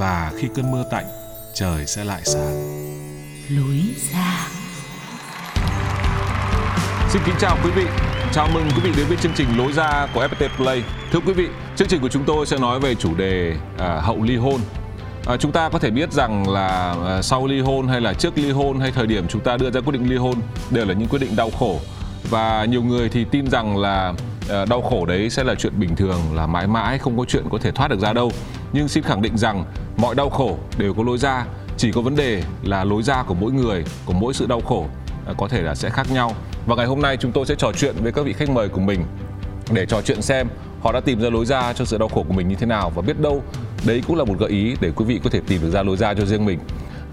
và khi cơn mưa tạnh, trời sẽ lại sáng. lối ra Xin kính chào quý vị. Chào mừng quý vị đến với chương trình Lối ra của FPT Play. Thưa quý vị, chương trình của chúng tôi sẽ nói về chủ đề à, hậu ly hôn. À, chúng ta có thể biết rằng là à, sau ly hôn hay là trước ly hôn hay thời điểm chúng ta đưa ra quyết định ly hôn đều là những quyết định đau khổ và nhiều người thì tin rằng là à, đau khổ đấy sẽ là chuyện bình thường là mãi mãi không có chuyện có thể thoát được ra đâu. Nhưng xin khẳng định rằng mọi đau khổ đều có lối ra, chỉ có vấn đề là lối ra của mỗi người, của mỗi sự đau khổ à, có thể là sẽ khác nhau. Và ngày hôm nay chúng tôi sẽ trò chuyện với các vị khách mời của mình để trò chuyện xem họ đã tìm ra lối ra cho sự đau khổ của mình như thế nào và biết đâu đấy cũng là một gợi ý để quý vị có thể tìm được ra lối ra cho riêng mình.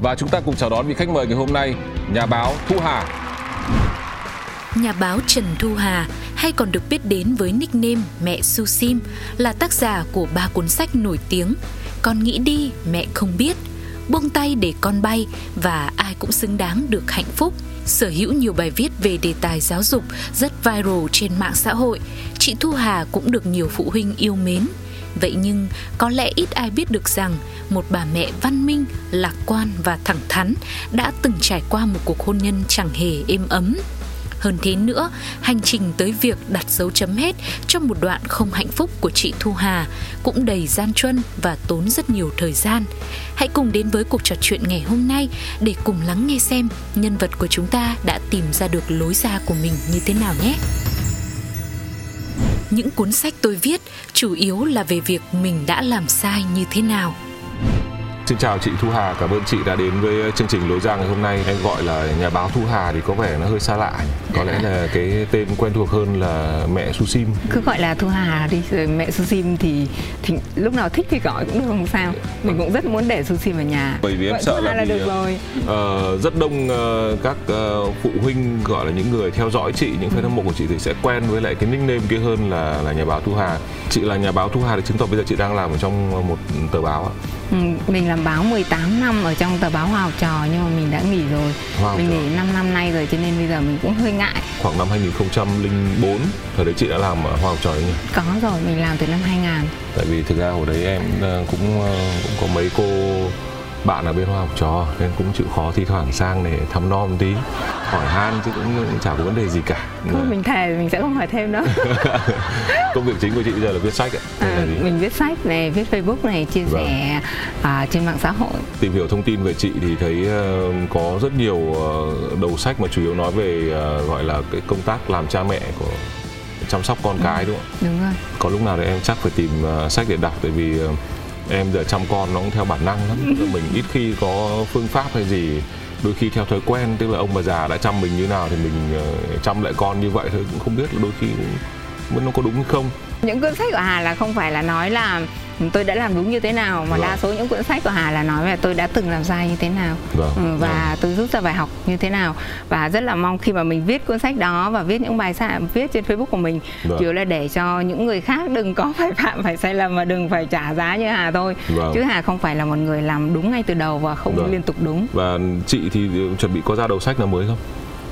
Và chúng ta cùng chào đón vị khách mời ngày hôm nay, nhà báo Thu Hà. Nhà báo Trần Thu Hà, hay còn được biết đến với nickname Mẹ Su Sim, là tác giả của ba cuốn sách nổi tiếng Con nghĩ đi, mẹ không biết, Buông tay để con bay và ai cũng xứng đáng được hạnh phúc. Sở hữu nhiều bài viết về đề tài giáo dục rất viral trên mạng xã hội, chị Thu Hà cũng được nhiều phụ huynh yêu mến. Vậy nhưng có lẽ ít ai biết được rằng một bà mẹ văn minh, lạc quan và thẳng thắn đã từng trải qua một cuộc hôn nhân chẳng hề êm ấm. Hơn thế nữa, hành trình tới việc đặt dấu chấm hết trong một đoạn không hạnh phúc của chị Thu Hà cũng đầy gian truân và tốn rất nhiều thời gian. Hãy cùng đến với cuộc trò chuyện ngày hôm nay để cùng lắng nghe xem nhân vật của chúng ta đã tìm ra được lối ra của mình như thế nào nhé. Những cuốn sách tôi viết chủ yếu là về việc mình đã làm sai như thế nào. Xin chào chị Thu Hà, cảm ơn chị đã đến với chương trình Lối ra ngày hôm nay. Em gọi là nhà báo Thu Hà thì có vẻ nó hơi xa lạ. Có lẽ là cái tên quen thuộc hơn là mẹ Su Sim. cứ gọi là thu hà đi rồi mẹ su sim thì, thì lúc nào thích thì gọi cũng được không sao mình cũng rất muốn để su sim ở nhà Bởi vì em Gọi sợ là là được rồi Ờ, rất đông ờ, các ờ, phụ huynh gọi là những người theo dõi chị, những fan hâm mộ của chị thì sẽ quen với lại cái nickname kia hơn là là nhà báo Thu Hà. Chị là nhà báo Thu Hà thì chứng tỏ bây giờ chị đang làm ở trong một tờ báo ạ. Ừ, mình làm báo 18 năm ở trong tờ báo Hoa học trò nhưng mà mình đã nghỉ rồi. Hoa mình nghỉ 5 năm nay rồi cho nên bây giờ mình cũng hơi ngại. Khoảng năm 2004, thời đấy chị đã làm ở Hoa học trò đấy nhỉ? có rồi mình làm từ năm 2000 Tại vì thực ra hồi đấy em ờ, cũng ờ, cũng có mấy cô bạn ở bên Hoa học trò nên cũng chịu khó thi thoảng sang để thăm nom một tí hỏi han chứ cũng, chả có vấn đề gì cả. Thôi mình thề mình sẽ không hỏi thêm đâu. Công việc chính của chị bây giờ là viết sách ạ à, mình viết sách này viết facebook này chia Vâng. sẻ à, trên mạng xã hội. Tìm hiểu thông tin về chị thì thấy ờ, có rất nhiều ờ, đầu sách mà chủ yếu nói về ờ, gọi là cái công tác làm cha mẹ của chăm sóc con cái đúng không đúng rồi. Có lúc nào thì em chắc phải tìm sách để đọc tại vì em giờ chăm con nó cũng theo bản năng lắm. Mình ít khi có phương pháp hay gì. Đôi khi theo thói quen, tức là ông bà già đã chăm mình như nào thì mình ờ, chăm lại con như vậy thôi, cũng không biết là đôi khi cũng nó có đúng hay không? Những cuốn sách của Hà là không phải là nói là tôi đã làm đúng như thế nào mà Vâng. đa số những cuốn sách của Hà là nói về tôi đã từng làm sai như thế nào Vâng, ừ, và tôi rút ra bài học như thế nào và rất là mong khi mà mình viết cuốn sách đó và viết những bài sai viết trên Facebook của mình Vâng. chủ yếu là để cho những người khác đừng có phải phạm phải sai lầm và đừng phải trả giá như Hà thôi Vâng. chứ Hà không phải là một người làm đúng ngay từ đầu và không Vâng. liên tục đúng và chị thì chuẩn bị có ra đầu sách nào mới không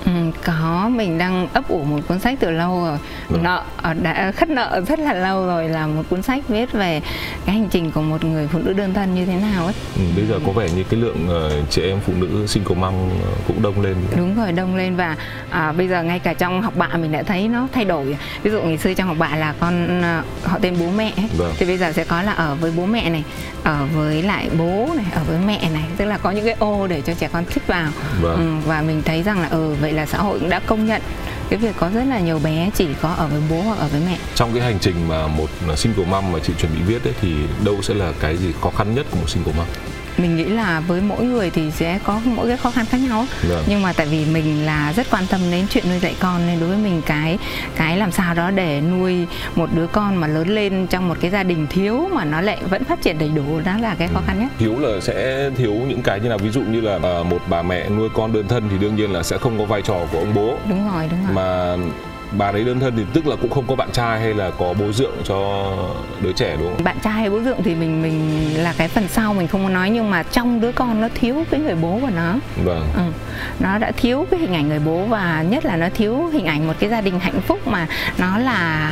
Ừ, có mình đang ấp ủ một cuốn sách từ lâu rồi Vâng. nợ ờ, đã khất nợ rất là lâu rồi là một cuốn sách viết về cái hành trình của một người phụ nữ đơn thân như thế nào ấy ừ, bây giờ có vẻ như cái lượng ờ, chị em phụ nữ single mom ờ, cũng đông lên đúng rồi đông lên và à, bây giờ ngay cả trong học bạ mình đã thấy nó thay đổi ví dụ ngày xưa trong học bạ là con à, họ tên bố mẹ ấy. Vâng. thì bây giờ sẽ có là ở với bố mẹ này ở với lại bố này ở với mẹ này tức là có những cái ô để cho trẻ con thích vào Vâng. ừ, và mình thấy rằng là ừ vậy là xã hội cũng đã công nhận cái việc có rất là nhiều bé chỉ có ở với bố hoặc ở với mẹ. Trong cái hành trình mà một single mom mà chị chuẩn bị viết ấy, thì đâu sẽ là cái gì khó khăn nhất của một single mom? Mình nghĩ là với mỗi người thì sẽ có mỗi cái khó khăn khác nhau Vâng. nhưng mà tại vì mình là rất quan tâm đến chuyện nuôi dạy con nên đối với mình cái cái làm sao đó để nuôi một đứa con mà lớn lên trong một cái gia đình thiếu mà nó lại vẫn phát triển đầy đủ đó là cái khó khăn nhất. Thiếu là sẽ thiếu những cái như nào ví dụ như là à, một bà mẹ nuôi con đơn thân thì đương nhiên là sẽ không có vai trò của ông bố. Đúng rồi đúng rồi. Mà bà đấy đơn thân thì tức là cũng không có bạn trai hay là có bố dượng cho đứa trẻ đúng không? bạn trai hay bố dượng thì mình mình là cái phần sau mình không muốn nói nhưng mà trong đứa con nó thiếu cái người bố của nó Vâng. ừ. nó đã thiếu cái hình ảnh người bố và nhất là nó thiếu hình ảnh một cái gia đình hạnh phúc mà nó là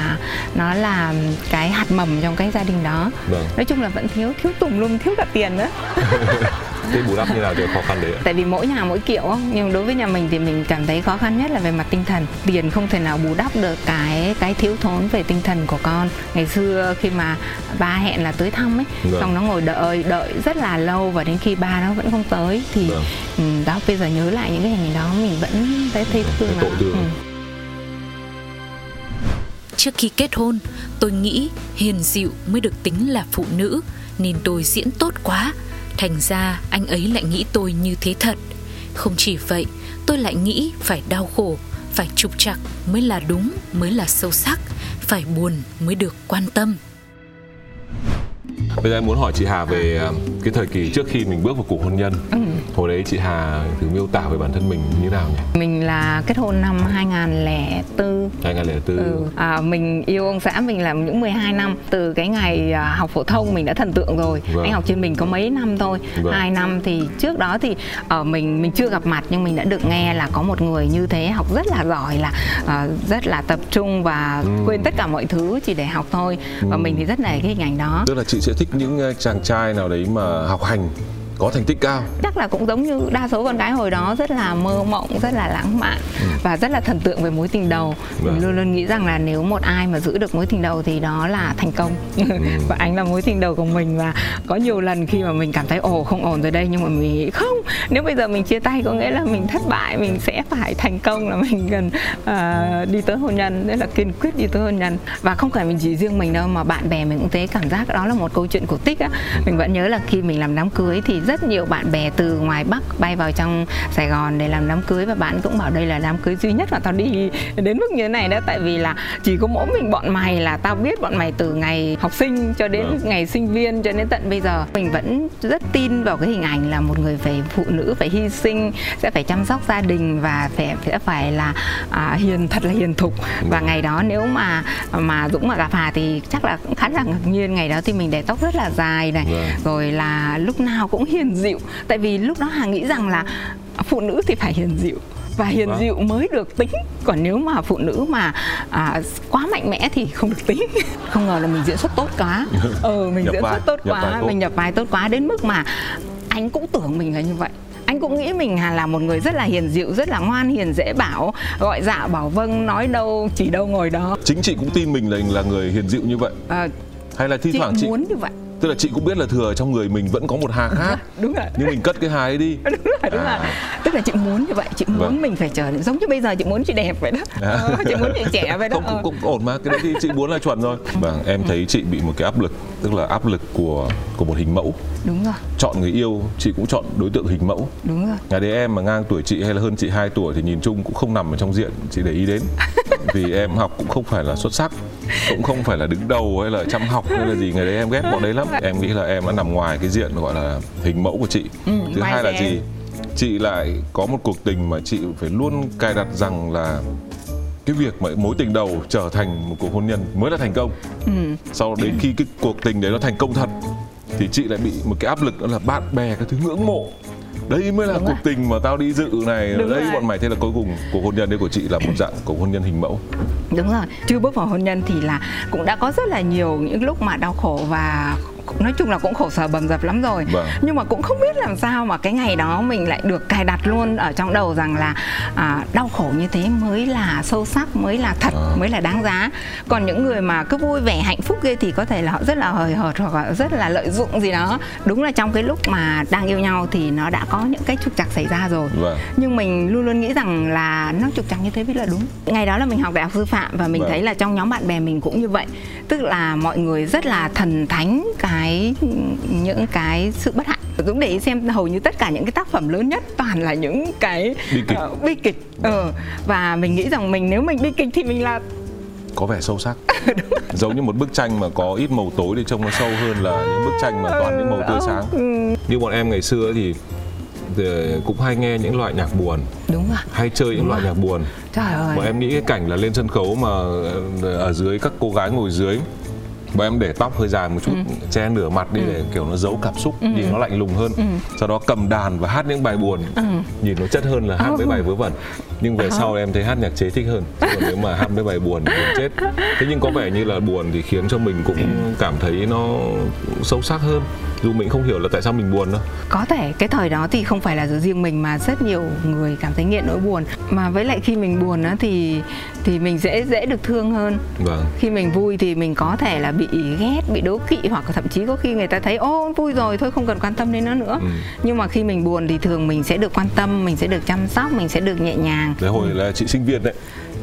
nó là cái hạt mầm trong cái gia đình đó Vâng. nói chung là vẫn thiếu thiếu tùm lum thiếu cả tiền nữa Thế bù đắp như nào cho khó khăn đấy ạ? tại vì mỗi nhà mỗi kiểu không? nhưng đối với nhà mình thì mình cảm thấy khó khăn nhất là về mặt tinh thần tiền không thể nào bù đắp được cái cái thiếu thốn về tinh thần của con ngày xưa khi mà ba hẹn là tới thăm ấy Vâng. xong nó ngồi đợi đợi rất là lâu và đến khi ba nó vẫn không tới thì Vâng. ừ, đó bây giờ nhớ lại những cái hình ảnh đó mình vẫn thấy thấy thương nó. thương. Ừ. Trước khi kết hôn, tôi nghĩ hiền dịu mới được tính là phụ nữ, nên tôi diễn tốt quá. Thành ra anh ấy lại nghĩ tôi như thế thật. Không chỉ vậy, tôi lại nghĩ phải đau khổ, phải trục trặc mới là đúng, mới là sâu sắc, phải buồn mới được quan tâm. Bây giờ em muốn hỏi chị Hà về à, cái thời kỳ trước khi mình bước vào cuộc hôn nhân. Ừ. Hồi đấy chị Hà thử miêu tả về bản thân mình như nào nhỉ? mình là kết hôn năm 2004 2004. Ừ. À, mình yêu ông xã mình là những 12 năm từ cái ngày à, học phổ thông mình đã thần tượng rồi Vâng. anh học trên mình có mấy năm thôi Vâng. hai năm thì trước đó thì ở mình mình chưa gặp mặt nhưng mình đã được nghe là có một người như thế học rất là giỏi là à, rất là tập trung và Ừ. quên tất cả mọi thứ chỉ để học thôi và Ừ. mình thì rất là cái hình ảnh đó Tức là chị sẽ thích những ờ, chàng trai nào đấy mà học hành có thành tích cao. chắc là cũng giống như đa số con gái hồi đó rất là mơ mộng rất là lãng mạn và rất là thần tượng về mối tình đầu Ừ. Vâng. mình luôn luôn nghĩ rằng là nếu một ai mà giữ được mối tình đầu thì đó là thành công Ừ. và anh là mối tình đầu của mình và có nhiều lần khi mà mình cảm thấy ồ không ổn rồi đây nhưng mà mình nghĩ không nếu bây giờ mình chia tay có nghĩa là mình thất bại mình sẽ phải thành công là mình cần à, đi tới hôn nhân đấy là kiên quyết đi tới hôn nhân và không phải mình chỉ riêng mình đâu mà bạn bè mình cũng thế cảm giác đó là một câu chuyện cổ tích á mình vẫn nhớ là khi mình làm đám cưới thì rất nhiều bạn bè từ ngoài bắc bay vào trong sài gòn để làm đám cưới và bạn cũng bảo đây là đám cưới duy nhất mà tao đi đến mức như thế này đó. Tại vì là chỉ có mỗi mình bọn mày là tao biết bọn mày từ ngày học sinh cho đến Vâng. ngày sinh viên cho đến tận bây giờ. Mình vẫn rất tin vào cái hình ảnh là một người phải phụ nữ phải hy sinh sẽ phải chăm sóc gia đình và phải sẽ phải là à, hiền thật là hiền thục. Và ngày đó nếu mà mà Dũng mà gặp Hà thì chắc là cũng khá là ngạc nhiên. Ngày đó thì mình để tóc rất là dài này. Vâng. rồi là lúc nào cũng hiền dịu. Tại vì lúc đó Hà nghĩ rằng là phụ nữ thì phải hiền dịu. Và hiền Vâng. dịu mới được tính. Còn nếu mà phụ nữ mà à, quá mạnh mẽ thì không được tính. Không ngờ là mình diễn xuất tốt quá. Ừ mình Nhập diễn xuất tốt nhập quá tốt. mình nhập vai tốt quá. Đến mức mà anh cũng tưởng mình là như vậy. Anh cũng nghĩ mình là là một người rất là hiền dịu rất là ngoan hiền dễ bảo gọi dạ bảo vâng nói đâu chỉ đâu ngồi đó. Chính chị cũng tin mình là là người hiền dịu như vậy. À, hay là thi chị thoảng chị muốn như vậy tức là chị cũng biết là thừa trong người mình vẫn có một hà khác. Đúng rồi. Nhưng mình cất cái hà ấy đi. đúng rồi đúng À. rồi tức là chị muốn như vậy chị muốn Vâng. mình phải trở giống như bây giờ chị muốn chị đẹp vậy đó. Ờ, chị muốn chị trẻ vậy đó. Không cũng, cũng ổn mà cái đấy thì chị muốn là chuẩn rồi. Vâng em thấy chị bị một cái áp lực tức là áp lực của của một hình mẫu đúng rồi. Chọn người yêu chị cũng chọn đối tượng hình mẫu. Đúng rồi. Ngày đấy em mà ngang tuổi chị hay là hơn chị 2 tuổi thì nhìn chung cũng không nằm ở trong diện chị để ý đến. Vì em học cũng không phải là xuất sắc cũng không phải là đứng đầu hay là chăm học hay là gì. Ngày đấy em ghét bọn đấy lắm. Em nghĩ là em đã nằm ngoài cái diện gọi là hình mẫu của chị. Ừ, thứ hai là rẻ. gì? Chị lại có một cuộc tình mà chị phải luôn cài đặt rằng là cái việc mà mối tình đầu trở thành một cuộc hôn nhân mới là thành công. Ừ. sau đến khi cái cuộc tình đấy nó thành công thật thì chị lại bị một cái áp lực đó là bạn bè cái thứ ngưỡng mộ đây mới là Đúng cuộc rồi. tình mà tao đi dự này Đúng đây rồi. bọn mày thế là cuối cùng cuộc hôn nhân đây của chị là một dạng cuộc hôn nhân hình mẫu đúng rồi chưa bước vào hôn nhân thì là cũng đã có rất là nhiều những lúc mà đau khổ và nói chung là cũng khổ sở bầm dập lắm rồi Vâng. nhưng mà cũng không biết làm sao mà cái ngày đó mình lại được cài đặt luôn ở trong đầu rằng là à, đau khổ như thế mới là sâu sắc mới là thật À. mới là đáng giá còn những người mà cứ vui vẻ hạnh phúc ghê thì có thể là họ rất là hời hợt hoặc là rất là lợi dụng gì đó đúng là trong cái lúc mà đang yêu nhau thì nó đã có những cái trục trặc xảy ra rồi Vâng. nhưng mình luôn luôn nghĩ rằng là nó trục trặc như thế mới là đúng ngày đó là mình học đại học sư phạm và mình Vâng. thấy là trong nhóm bạn bè mình cũng như vậy tức là mọi người rất là thần thánh cái những cái sự bất hạnh. Dũng để ý xem hầu như tất cả những cái tác phẩm lớn nhất toàn là những cái Bi kịch. ờ, bi kịch. Ờ, và mình nghĩ rằng mình nếu mình bi kịch thì mình là có vẻ sâu sắc. Giống như một bức tranh mà có ít màu tối thì trông nó sâu hơn là những bức tranh mà toàn những màu tươi sáng. ừ, như bọn em ngày xưa thì cũng hay nghe những loại nhạc buồn. Đúng rồi hay chơi những Đúng loại rồi. nhạc buồn. Trời ơi. Bọn em nghĩ cái cảnh là lên sân khấu mà ờ, ở dưới các cô gái ngồi dưới bọn em để tóc hơi dài một chút che nửa mặt đi để kiểu nó giấu cảm xúc nhìn nó lạnh lùng hơn. Sau đó cầm đàn và hát những bài buồn. Nhìn nó chất hơn là hát mấy bài vớ vẩn nhưng về sau em thấy hát nhạc chế thích hơn. Còn nếu mà hát mấy bài buồn thì buồn chết. Thế nhưng có vẻ như là buồn thì khiến cho mình cũng cảm thấy nó sâu sắc hơn. Dù mình không hiểu là tại sao mình buồn đâu. Có thể cái thời đó thì không phải là riêng mình mà rất nhiều người cảm thấy nghiện nỗi buồn. Mà với lại khi mình buồn á thì thì mình dễ dễ được thương hơn. Vâng. Khi mình vui thì mình có thể là bị ghét bị đố kỵ hoặc thậm chí có khi người ta thấy ô vui rồi thôi không cần quan tâm đến nó nữa. Ừ. nhưng mà khi mình buồn thì thường mình sẽ được quan tâm mình sẽ được chăm sóc mình sẽ được nhẹ nhàng đấy hồi là chị sinh viên đấy.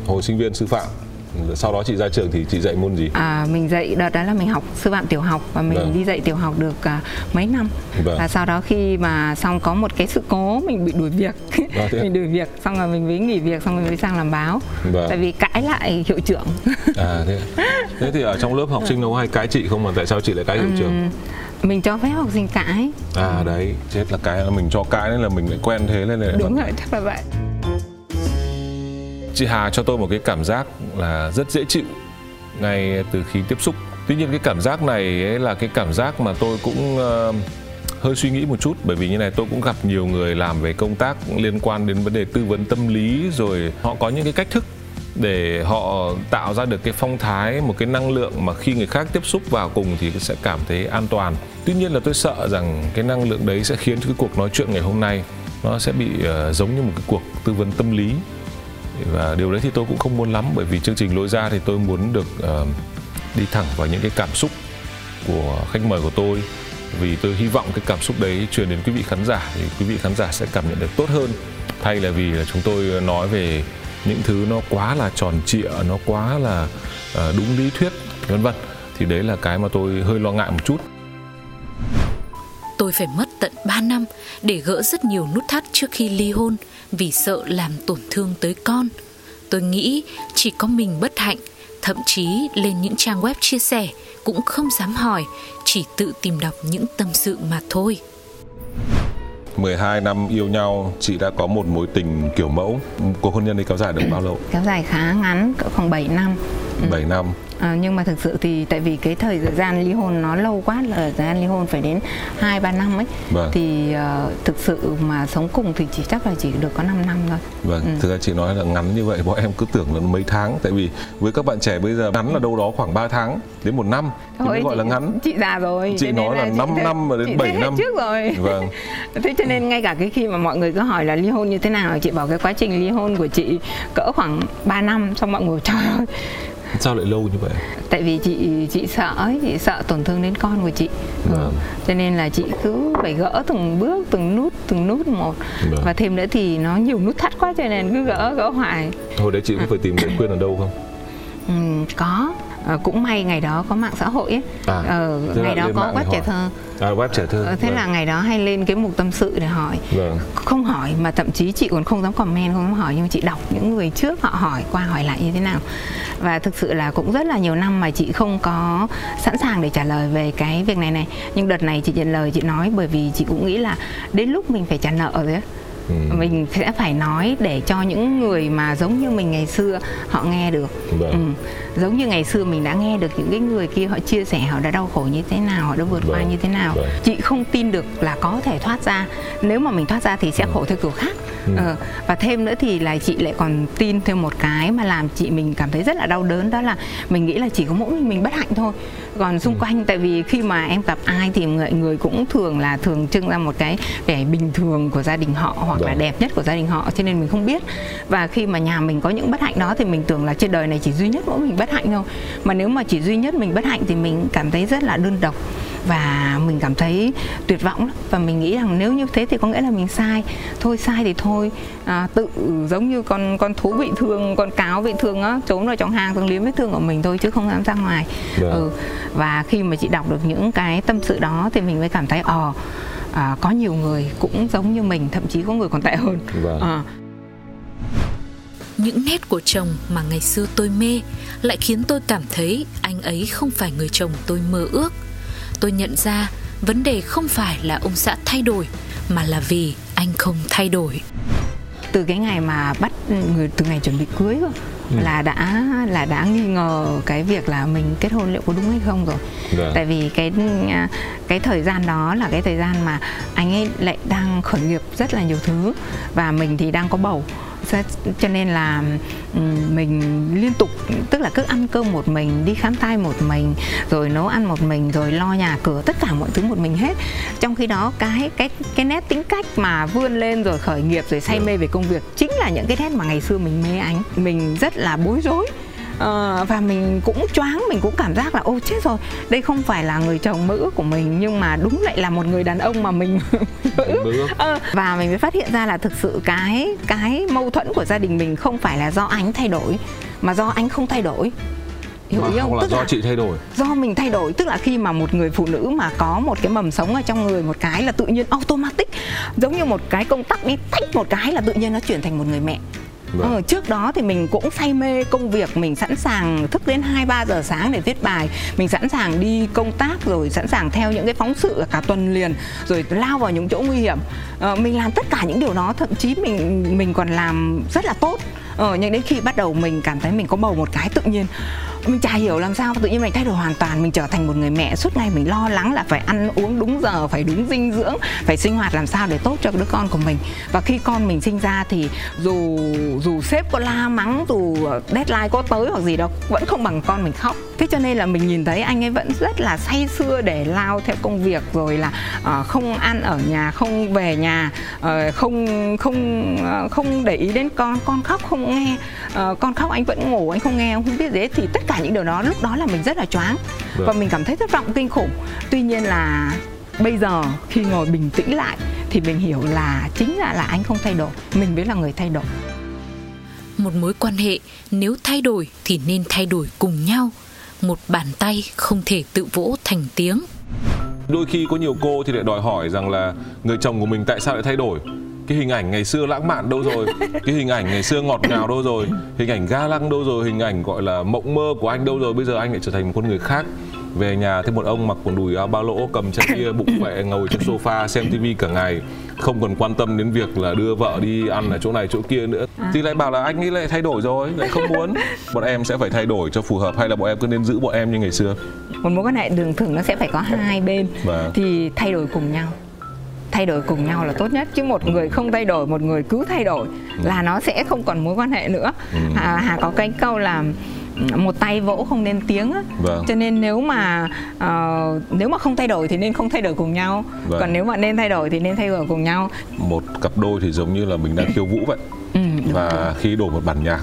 Hồi sinh viên sư phạm. Sau đó chị ra trường thì chị dạy môn gì? À, mình dạy đợt đó là mình học sư phạm tiểu học và mình Vâng. đi dạy tiểu học được à, mấy năm. Vâng. và sau đó khi mà xong có một cái sự cố mình bị đuổi việc. À, mình đuổi việc xong rồi mình mới nghỉ việc xong rồi mới sang làm báo. Vâng. tại vì cãi lại hiệu trưởng. À thế thế thì ở trong lớp học sinh đâu có hay cãi chị không mà tại sao chị lại cãi hiệu trường mình cho phép học sinh cãi. À đấy chết là cái là mình cho cãi nên là mình lại quen thế nên lại đúng rồi chắc là vậy chị Hà cho tôi một cái cảm giác là rất dễ chịu ngay từ khi tiếp xúc. Tuy nhiên cái cảm giác này ấy là cái cảm giác mà tôi cũng ờ, hơi suy nghĩ một chút, bởi vì như này tôi cũng gặp nhiều người làm về công tác liên quan đến vấn đề tư vấn tâm lý, rồi họ có những cái cách thức để họ tạo ra được cái phong thái, một cái năng lượng mà khi người khác tiếp xúc vào cùng thì sẽ cảm thấy an toàn. Tuy nhiên là tôi sợ rằng cái năng lượng đấy sẽ khiến cho cái cuộc nói chuyện ngày hôm nay nó sẽ bị ờ, giống như một cái cuộc tư vấn tâm lý và điều đấy thì tôi cũng không muốn lắm bởi vì chương trình lối ra thì tôi muốn được uh, đi thẳng vào những cái cảm xúc của khách mời của tôi. Vì tôi hy vọng cái cảm xúc đấy truyền đến quý vị khán giả thì quý vị khán giả sẽ cảm nhận được tốt hơn. Thay là vì là chúng tôi nói về những thứ nó quá là tròn trịa nó quá là uh, đúng lý thuyết vân vân. Thì đấy là cái mà tôi hơi lo ngại một chút. Tôi phải mất tận 3 năm để gỡ rất nhiều nút thắt trước khi ly hôn vì sợ làm tổn thương tới con. Tôi nghĩ chỉ có mình bất hạnh, thậm chí lên những trang web chia sẻ cũng không dám hỏi, chỉ tự tìm đọc những tâm sự mà thôi. 12 năm yêu nhau chị đã có một mối tình kiểu mẫu. Cuộc hôn nhân đấy kéo dài được bao lâu? Kéo dài khá ngắn cỡ khoảng 7 năm. 7 năm À, nhưng mà thực sự thì tại vì cái thời gian ly hôn nó lâu quá là thời gian ly hôn phải đến 2 3 năm ấy Vâng. thì ờ, thực sự mà sống cùng thì chỉ chắc là chỉ được có 5 năm thôi. Vâng, thực ra chị nói là ngắn như vậy bọn em cứ tưởng là mấy tháng Tại vì với các bạn trẻ bây giờ ngắn là đâu đó khoảng 3 tháng đến một năm Thì mới gọi là ngắn Chị già rồi. Chị nói là chị năm mà đến chị bảy thấy hết năm. trước rồi. Vâng. Thế cho nên ngay cả cái khi mà mọi người cứ hỏi là ly hôn như thế nào chị bảo cái quá trình ly hôn của chị cỡ khoảng 3 năm xong mọi người trời ơi Sao lại lâu như vậy? tại vì chị chị sợ ấy chị sợ tổn thương đến con của chị Ừ. Vâng. cho nên là chị cứ phải gỡ từng bước từng nút từng nút một Vâng. và thêm nữa thì nó nhiều nút thắt quá cho nên cứ gỡ gỡ hoài Hồi đấy chị có phải tìm lời khuyên ở đâu không? ừ, có Ờ, cũng may ngày đó có mạng xã hội ấy. À, ờ, ngày đó có web trẻ thơ. À, web trẻ thơ Ờ, thế Vâng. là ngày đó hay lên cái mục tâm sự để hỏi. Vâng, không hỏi mà thậm chí chị còn không dám comment không dám hỏi nhưng mà chị đọc những người trước họ hỏi qua hỏi lại như thế nào. Và thực sự là cũng rất là nhiều năm mà chị không có sẵn sàng để trả lời về cái việc này này. Nhưng đợt này chị nhận lời chị nói bởi vì chị cũng nghĩ là đến lúc mình phải trả nợ rồi á ừ. mình sẽ phải nói để cho những người mà giống như mình ngày xưa họ nghe được vâng. ừ. giống như ngày xưa mình đã nghe được những cái người kia họ chia sẻ họ đã đau khổ như thế nào họ đã vượt vâng. qua như thế nào vâng. chị không tin được là có thể thoát ra nếu mà mình thoát ra thì sẽ ừ. khổ theo kiểu khác ừ. ờ, và thêm nữa thì là chị lại còn tin thêm một cái mà làm chị mình cảm thấy rất là đau đớn đó là mình nghĩ là chỉ có mỗi mình mình bất hạnh thôi còn xung ừ. quanh tại vì khi mà em gặp ai thì người người cũng thường là thường trưng ra một cái vẻ bình thường của gia đình họ hoặc Là vâng. đẹp nhất của gia đình họ cho nên mình không biết và khi mà nhà mình có những bất hạnh đó thì mình tưởng là trên đời này chỉ duy nhất mỗi mình bất hạnh thôi mà nếu mà chỉ duy nhất mình bất hạnh thì mình cảm thấy rất là đơn độc và mình cảm thấy tuyệt vọng lắm và mình nghĩ rằng nếu như thế thì có nghĩa là mình sai thôi sai thì thôi à, tự giống như con con thú bị thương con cáo bị thương á trốn vào trong hang thường liếm vết thương của mình thôi chứ không dám ra ngoài yeah. Dạ. ừ. và khi mà chị đọc được những cái tâm sự đó thì mình mới cảm thấy ờ à, có nhiều người cũng giống như mình thậm chí có người còn tệ hơn vâng. à. những nét của chồng mà ngày xưa tôi mê lại khiến tôi cảm thấy anh ấy không phải người chồng tôi mơ ước tôi nhận ra vấn đề không phải là ông xã thay đổi mà là vì anh không thay đổi từ cái ngày mà bắt người từ ngày chuẩn bị cưới ừ. là đã là đã nghi ngờ cái việc là mình kết hôn liệu có đúng hay không rồi dạ. tại vì cái cái thời gian đó là cái thời gian mà anh ấy lại đang khởi nghiệp rất là nhiều thứ và mình thì đang có bầu cho nên là mình liên tục tức là cứ ăn cơm một mình đi khám thai một mình rồi nấu ăn một mình rồi lo nhà cửa tất cả mọi thứ một mình hết. Trong khi đó cái cái cái nét tính cách mà vươn lên rồi khởi nghiệp rồi say mê về công việc chính là những cái nét mà ngày xưa mình mê anh mình rất là bối rối uh, và mình cũng choáng mình cũng cảm giác là ô chết rồi đây không phải là người chồng mơ ước của mình nhưng mà đúng lại là một người đàn ông mà mình mơ ước. uh, và mình mới phát hiện ra là thực sự cái cái mâu thuẫn của gia đình mình không phải là do anh thay đổi mà do anh không thay đổi. Hiểu mà không? là tức do là chị thay đổi. do mình thay đổi tức là khi mà một người phụ nữ mà có một cái mầm sống ở trong người một cái là tự nhiên automatic giống như một cái công tắc đi tách một cái là tự nhiên nó chuyển thành một người mẹ Vâng. Ờ, trước đó thì mình cũng say mê công việc mình sẵn sàng thức đến 2 3 giờ sáng để viết bài. Mình sẵn sàng đi công tác rồi sẵn sàng theo những cái phóng sự cả tuần liền rồi lao vào những chỗ nguy hiểm. Ờ, mình làm tất cả những điều đó thậm chí mình mình còn làm rất là tốt ờ, nhưng đến khi bắt đầu mình cảm thấy mình có bầu một cái tự nhiên mình chả hiểu làm sao tự nhiên mình thay đổi hoàn toàn mình trở thành một người mẹ. Suốt ngày mình lo lắng là phải ăn uống đúng giờ phải đúng dinh dưỡng phải sinh hoạt làm sao để tốt cho đứa con của mình. Và khi con mình sinh ra thì dù dù sếp có la mắng dù deadline có tới hoặc gì đó vẫn không bằng con mình khóc. Thế cho nên là mình nhìn thấy anh ấy vẫn rất là say sưa để lao theo công việc rồi là uh, không ăn ở nhà không về nhà uh, không không uh, không để ý đến con con khóc không nghe uh, con khóc anh vẫn ngủ anh không nghe không biết gì thì tất cả những điều đó lúc đó là mình rất là choáng. Được. và mình cảm thấy thất vọng kinh khủng. Tuy nhiên là bây giờ khi ngồi bình tĩnh lại thì mình hiểu là chính là là anh không thay đổi. Mình mới là người thay đổi. Một mối quan hệ nếu thay đổi thì nên thay đổi cùng nhau. Một bàn tay không thể tự vỗ thành tiếng. Đôi khi có nhiều cô thì lại đòi hỏi rằng là người chồng của mình tại sao lại thay đổi cái hình ảnh ngày xưa lãng mạn đâu rồi cái hình ảnh ngày xưa ngọt ngào đâu rồi hình ảnh ga lăng đâu rồi hình ảnh gọi là mộng mơ của anh đâu rồi. Bây giờ anh lại trở thành một con người khác. Về nhà thêm một ông mặc quần đùi áo ba lỗ cầm chai bia bụng khỏe ngồi trên sofa xem tivi cả ngày không còn quan tâm đến việc là đưa vợ đi ăn ở chỗ này chỗ kia nữa. À. thì lại bảo là anh ấy lại thay đổi rồi lại không muốn. Bọn em sẽ phải thay đổi cho phù hợp hay là bọn em cứ nên giữ bọn em như ngày xưa? Một mối quan hệ đường thường nó sẽ phải có hai bên. Và... thì thay đổi cùng nhau thay đổi cùng nhau là tốt nhất chứ một người không thay đổi một người cứ thay đổi là nó sẽ không còn mối quan hệ nữa ừ. hà, hà có cái câu là một tay vỗ không nên tiếng á vâng. cho nên nếu mà uh, nếu mà không thay đổi thì nên không thay đổi cùng nhau vâng. còn nếu mà nên thay đổi thì nên thay đổi cùng nhau một cặp đôi thì giống như là mình đang khiêu vũ vậy ừ, và rồi. khi đổi một bản nhạc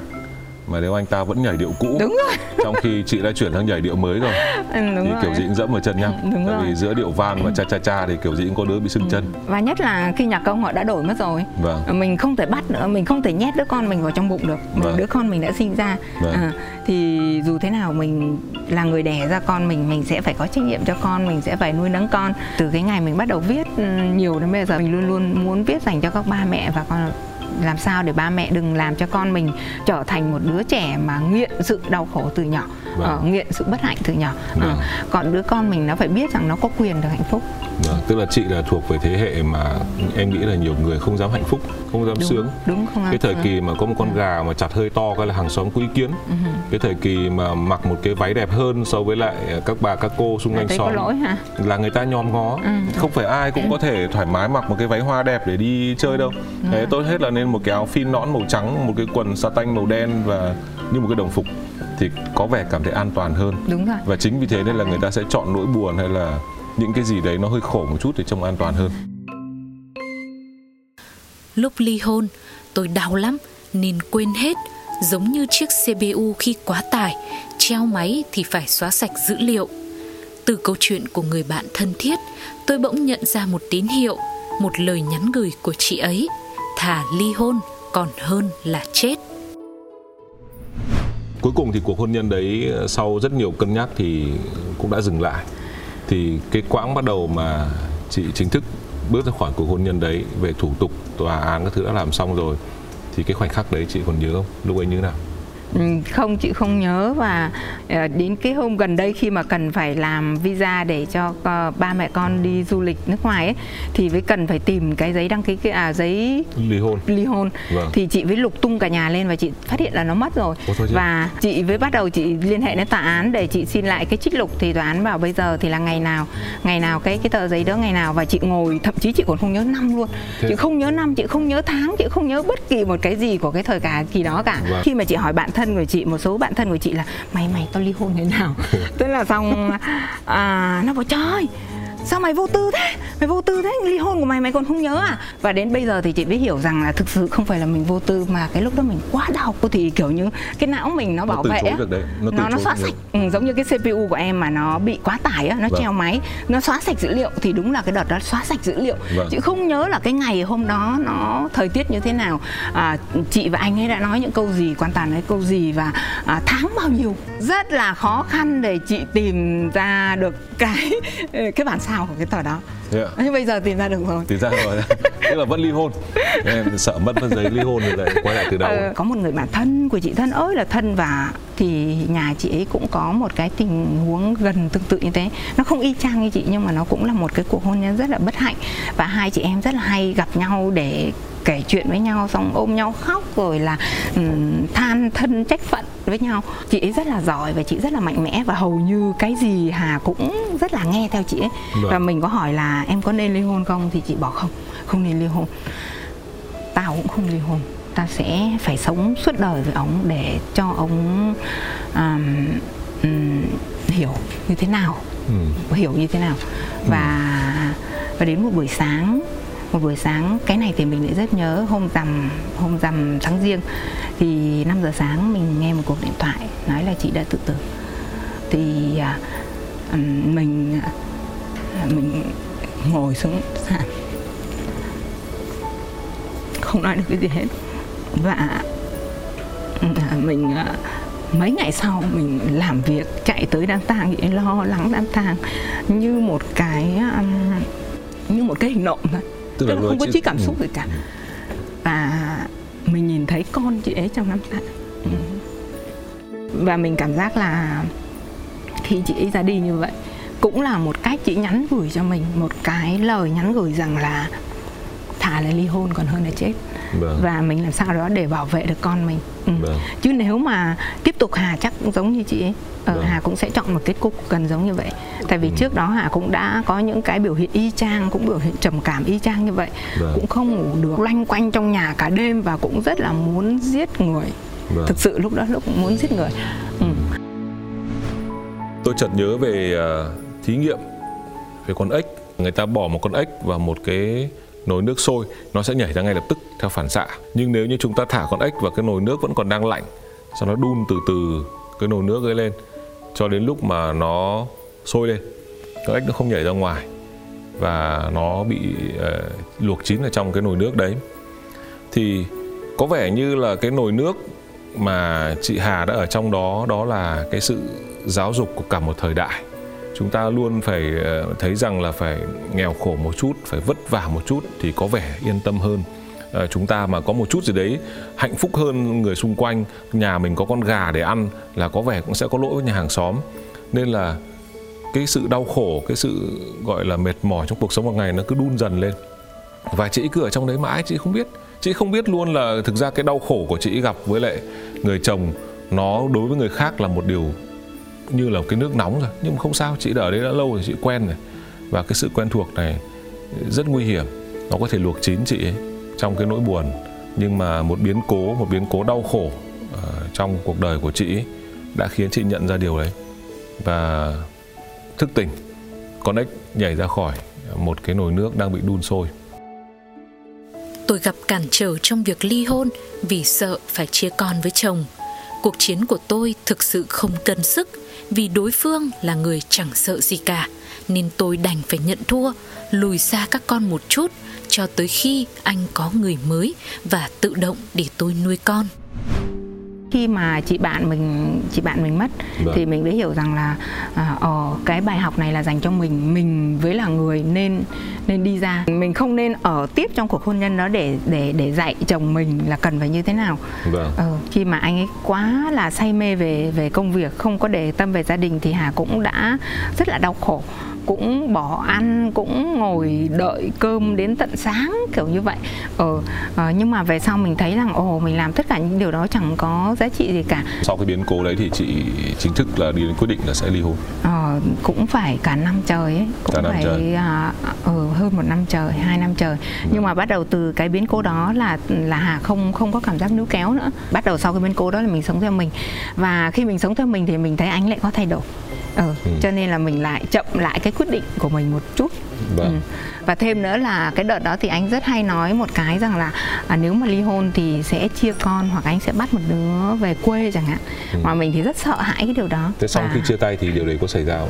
mà nếu anh ta vẫn nhảy điệu cũ đúng rồi. trong khi chị đã chuyển sang nhảy điệu mới rồi ừ, đúng thì rồi. kiểu gì cũng dẫm vào chân nhau đúng tại rồi. vì giữa điệu van và cha cha cha thì kiểu gì cũng có đứa bị sưng chân và nhất là khi nhạc công họ đã đổi mất rồi vâng. mình không thể bắt nữa mình không thể nhét đứa con mình vào trong bụng được vâng. đứa con mình đã sinh ra vâng. à, thì dù thế nào mình là người đẻ ra con mình mình sẽ phải có trách nhiệm cho con mình sẽ phải nuôi nấng con từ cái ngày mình bắt đầu viết ừ, nhiều đến bây giờ mình luôn luôn muốn viết dành cho các ba mẹ và con làm sao để ba mẹ đừng làm cho con mình trở thành một đứa trẻ mà nghiện sự đau khổ từ nhỏ. Vâng. ở nghiện sự bất hạnh từ nhỏ Vâng. Ờ, còn đứa con mình nó phải biết rằng nó có quyền được hạnh phúc Vâng, tức là chị là thuộc về thế hệ mà em nghĩ là nhiều người không dám hạnh phúc, không dám đúng sướng. đúng không Cái thời kỳ mà có một con gà mà chặt hơi to cái là hàng xóm có ý kiến. Ừ. Cái thời kỳ mà mặc một cái váy đẹp hơn so với lại các bà các cô xung quanh xóm lỗi hả là người ta nhòm ngó. Không phải ai cũng có thể thoải mái mặc một cái váy hoa đẹp để đi chơi đâu. Thế tốt hết là nên một cái áo phin nõn màu trắng, một cái quần sa tanh màu đen và như một cái đồng phục thì có vẻ cảm thấy an toàn hơn. đúng rồi Và chính vì thế nên là người ta sẽ chọn nỗi buồn hay là những cái gì đấy nó hơi khổ một chút để trông an toàn hơn. Lúc ly hôn, tôi đau lắm nên quên hết, giống như chiếc CPU khi quá tải, treo máy thì phải xóa sạch dữ liệu. Từ câu chuyện của người bạn thân thiết, tôi bỗng nhận ra một tín hiệu, một lời nhắn gửi của chị ấy, thà ly hôn còn hơn là chết. Cuối cùng thì cuộc hôn nhân đấy ờ, sau rất nhiều cân nhắc thì cũng đã dừng lại. Thì cái quãng bắt đầu mà chị chính thức bước ra khỏi cuộc hôn nhân đấy về thủ tục, tòa án các thứ đã làm xong rồi, thì cái khoảnh khắc đấy chị còn nhớ không? Lúc ấy như thế nào? Ừ, không chị không nhớ và ờ, đến cái hôm gần đây khi mà cần phải làm visa để cho ờ, ba mẹ con đi du lịch nước ngoài ấy thì mới cần phải tìm cái giấy đăng ký cái à giấy Ly hôn. ly hôn Vâng. thì chị mới lục tung cả nhà lên và chị phát hiện là nó mất rồi chứ. và chị mới bắt đầu chị liên hệ đến tòa án để chị xin lại cái trích lục thì tòa án bảo bây giờ thì là ngày nào ngày nào cái cái tờ giấy đó ngày nào và chị ngồi thậm chí chị còn không nhớ năm luôn Thế- chị không nhớ năm chị không nhớ tháng chị không nhớ bất kỳ một cái gì của cái thời cả kỳ đó cả Vâng. khi mà chị hỏi bạn thân của chị một số bạn thân của chị là mày mày tao ly hôn thế nào? Tức là xong à, nó bảo trời sao mày vô tư thế? Mày vô tư thế ly hôn của mày mày còn không nhớ à? Và đến bây giờ thì chị mới hiểu rằng là thực sự không phải là mình vô tư mà cái lúc đó mình quá đau. Thì kiểu như cái não mình nó bảo từ vệ nó nó, nó chối xóa sạch. Ừ, giống như cái CPU của em mà nó bị quá tải á nó Vâng. treo máy nó xóa sạch dữ liệu thì đúng là cái đợt đó xóa sạch dữ liệu. Vâng. chị không nhớ là cái ngày hôm đó nó thời tiết như thế nào. À, chị và anh ấy đã nói những câu gì quan toàn nói câu gì và à, tháng bao nhiêu. Rất là khó khăn để chị tìm ra được cái cái bản sao của cái tờ đó Yeah. nhưng bây giờ tìm ra được rồi Thì ra rồi. Tức là vẫn ly hôn. Em sợ mất mất giấy ly hôn rồi lại quay lại từ đầu. Ờ, có một người bạn thân của chị thân ơi là thân và thì nhà chị ấy cũng có một cái tình huống gần tương tự như thế nó không y chang như chị nhưng mà nó cũng là một cái cuộc hôn nhân rất là bất hạnh và hai chị em rất là hay gặp nhau để kể chuyện với nhau xong ôm nhau khóc rồi là ừm, than thân trách phận với nhau. Chị ấy rất là giỏi và chị rất là mạnh mẽ và hầu như cái gì Hà cũng rất là nghe theo chị ấy. Vâng. và mình có hỏi là em có nên ly hôn không? Thì chị bảo không không nên ly hôn. Tao cũng không ly hôn ta sẽ phải sống suốt đời với ông để cho ông um, um, hiểu như thế nào. Ừ. hiểu như thế nào. Và và đến một buổi sáng một buổi sáng cái này thì mình lại rất nhớ hôm rằm hôm rằm tháng riêng. Thì 5 giờ sáng mình nghe một cuộc điện thoại nói là chị đã tự tử. Thì à, mình à, mình ngồi xuống sàn. Không nói được cái gì hết. Và à, mình à, mấy ngày sau mình làm việc chạy tới đám tang vậy lo lắng đám tang như một cái như một cái hình nộm thôi Tức tức là không có chút cảm ừ. xúc gì cả và mình nhìn thấy con chị ấy trong đám tang Ừ. và mình cảm giác là khi chị ấy ra đi như vậy cũng là một cách chị nhắn gửi cho mình một cái lời nhắn gửi rằng là thà là ly hôn còn hơn là chết Vâng. và mình làm sao đó để bảo vệ được con mình ừ. Vâng. chứ nếu mà tiếp tục Hà chắc cũng giống như chị ấy ờ, Vâng. Hà cũng sẽ chọn một kết cục gần giống như vậy tại Ừ. vì trước đó Hà cũng đã có những cái biểu hiện y chang cũng biểu hiện trầm cảm y chang như vậy Vâng. cũng không ngủ được loanh quanh trong nhà cả đêm và cũng rất là muốn giết người Vâng. thực sự lúc đó lúc cũng muốn giết người ừ. Tôi chợt nhớ về ờ, thí nghiệm về con ếch. Người ta bỏ một con ếch vào một cái nồi nước sôi, nó sẽ nhảy ra ngay lập tức theo phản xạ. Nhưng nếu như chúng ta thả con ếch vào cái nồi nước vẫn còn đang lạnh, sau đó đun từ từ cái nồi nước ấy lên cho đến lúc mà nó sôi lên, con ếch nó không nhảy ra ngoài và nó bị uh, luộc chín ở trong cái nồi nước đấy. Thì có vẻ như là cái nồi nước mà chị Hà đã ở trong đó đó là cái sự giáo dục của cả một thời đại chúng ta luôn phải ờ, thấy rằng là phải nghèo khổ một chút phải vất vả một chút thì có vẻ yên tâm hơn. À, chúng ta mà có một chút gì đấy hạnh phúc hơn người xung quanh nhà mình có con gà để ăn là có vẻ cũng sẽ có lỗi với nhà hàng xóm. Nên là cái sự đau khổ cái sự gọi là mệt mỏi trong cuộc sống hàng ngày nó cứ đun dần lên. Và chị cứ ở trong đấy mãi chị không biết chị không biết luôn là thực ra cái đau khổ của chị gặp với lại người chồng nó đối với người khác là một điều như là cái nước nóng rồi nhưng mà không sao chị đã ở đấy đã lâu rồi chị quen rồi. Và cái sự quen thuộc này rất nguy hiểm. Nó có thể luộc chín chị ấy trong cái nỗi buồn. Nhưng mà một biến cố một biến cố đau khổ uh, trong cuộc đời của chị ấy đã khiến chị nhận ra điều đấy. Và thức tỉnh con ếch nhảy ra khỏi một cái nồi nước đang bị đun sôi. Tôi gặp cản trở trong việc ly hôn vì sợ phải chia con với chồng. Cuộc chiến của tôi thực sự không cân sức vì đối phương là người chẳng sợ gì cả, nên tôi đành phải nhận thua, lùi xa các con một chút, cho tới khi anh có người mới và tự động để tôi nuôi con khi mà chị bạn mình chị bạn mình mất vâng. thì mình mới hiểu rằng là à, ờ cái bài học này là dành cho mình mình với là người nên nên đi ra mình không nên ở tiếp trong cuộc hôn nhân đó để để để dạy chồng mình là cần phải như thế nào vâng. ờ, khi mà anh ấy quá là say mê về về công việc không có để tâm về gia đình thì hà cũng đã rất là đau khổ cũng bỏ ăn cũng ngồi đợi cơm đến tận sáng kiểu như vậy. Ờ, ờ nhưng mà về sau mình thấy rằng ồ mình làm tất cả những điều đó chẳng có giá trị gì cả. Sau cái biến cố đấy thì chị chính thức là đi đến quyết định là sẽ ly hôn? Ờ, cũng phải cả năm trời ấy cũng cả năm phải trời. À, ừ, hơn một năm trời hai năm trời. Ừ. nhưng mà bắt đầu từ cái biến cố đó là là hà không không có cảm giác níu kéo nữa. Bắt đầu sau cái biến cố đó là mình sống theo mình. Và khi mình sống theo mình thì mình thấy anh lại có thay đổi ừ, ừ. cho nên là mình lại chậm lại cái quyết định của mình một chút vâng. ừ. và thêm nữa là cái đợt đó thì anh rất hay nói một cái rằng là à, nếu mà ly hôn thì sẽ chia con hoặc anh sẽ bắt một đứa về quê chẳng hạn ừ. mà mình thì rất sợ hãi cái điều đó thế sau và... khi chia tay thì điều đấy có xảy ra không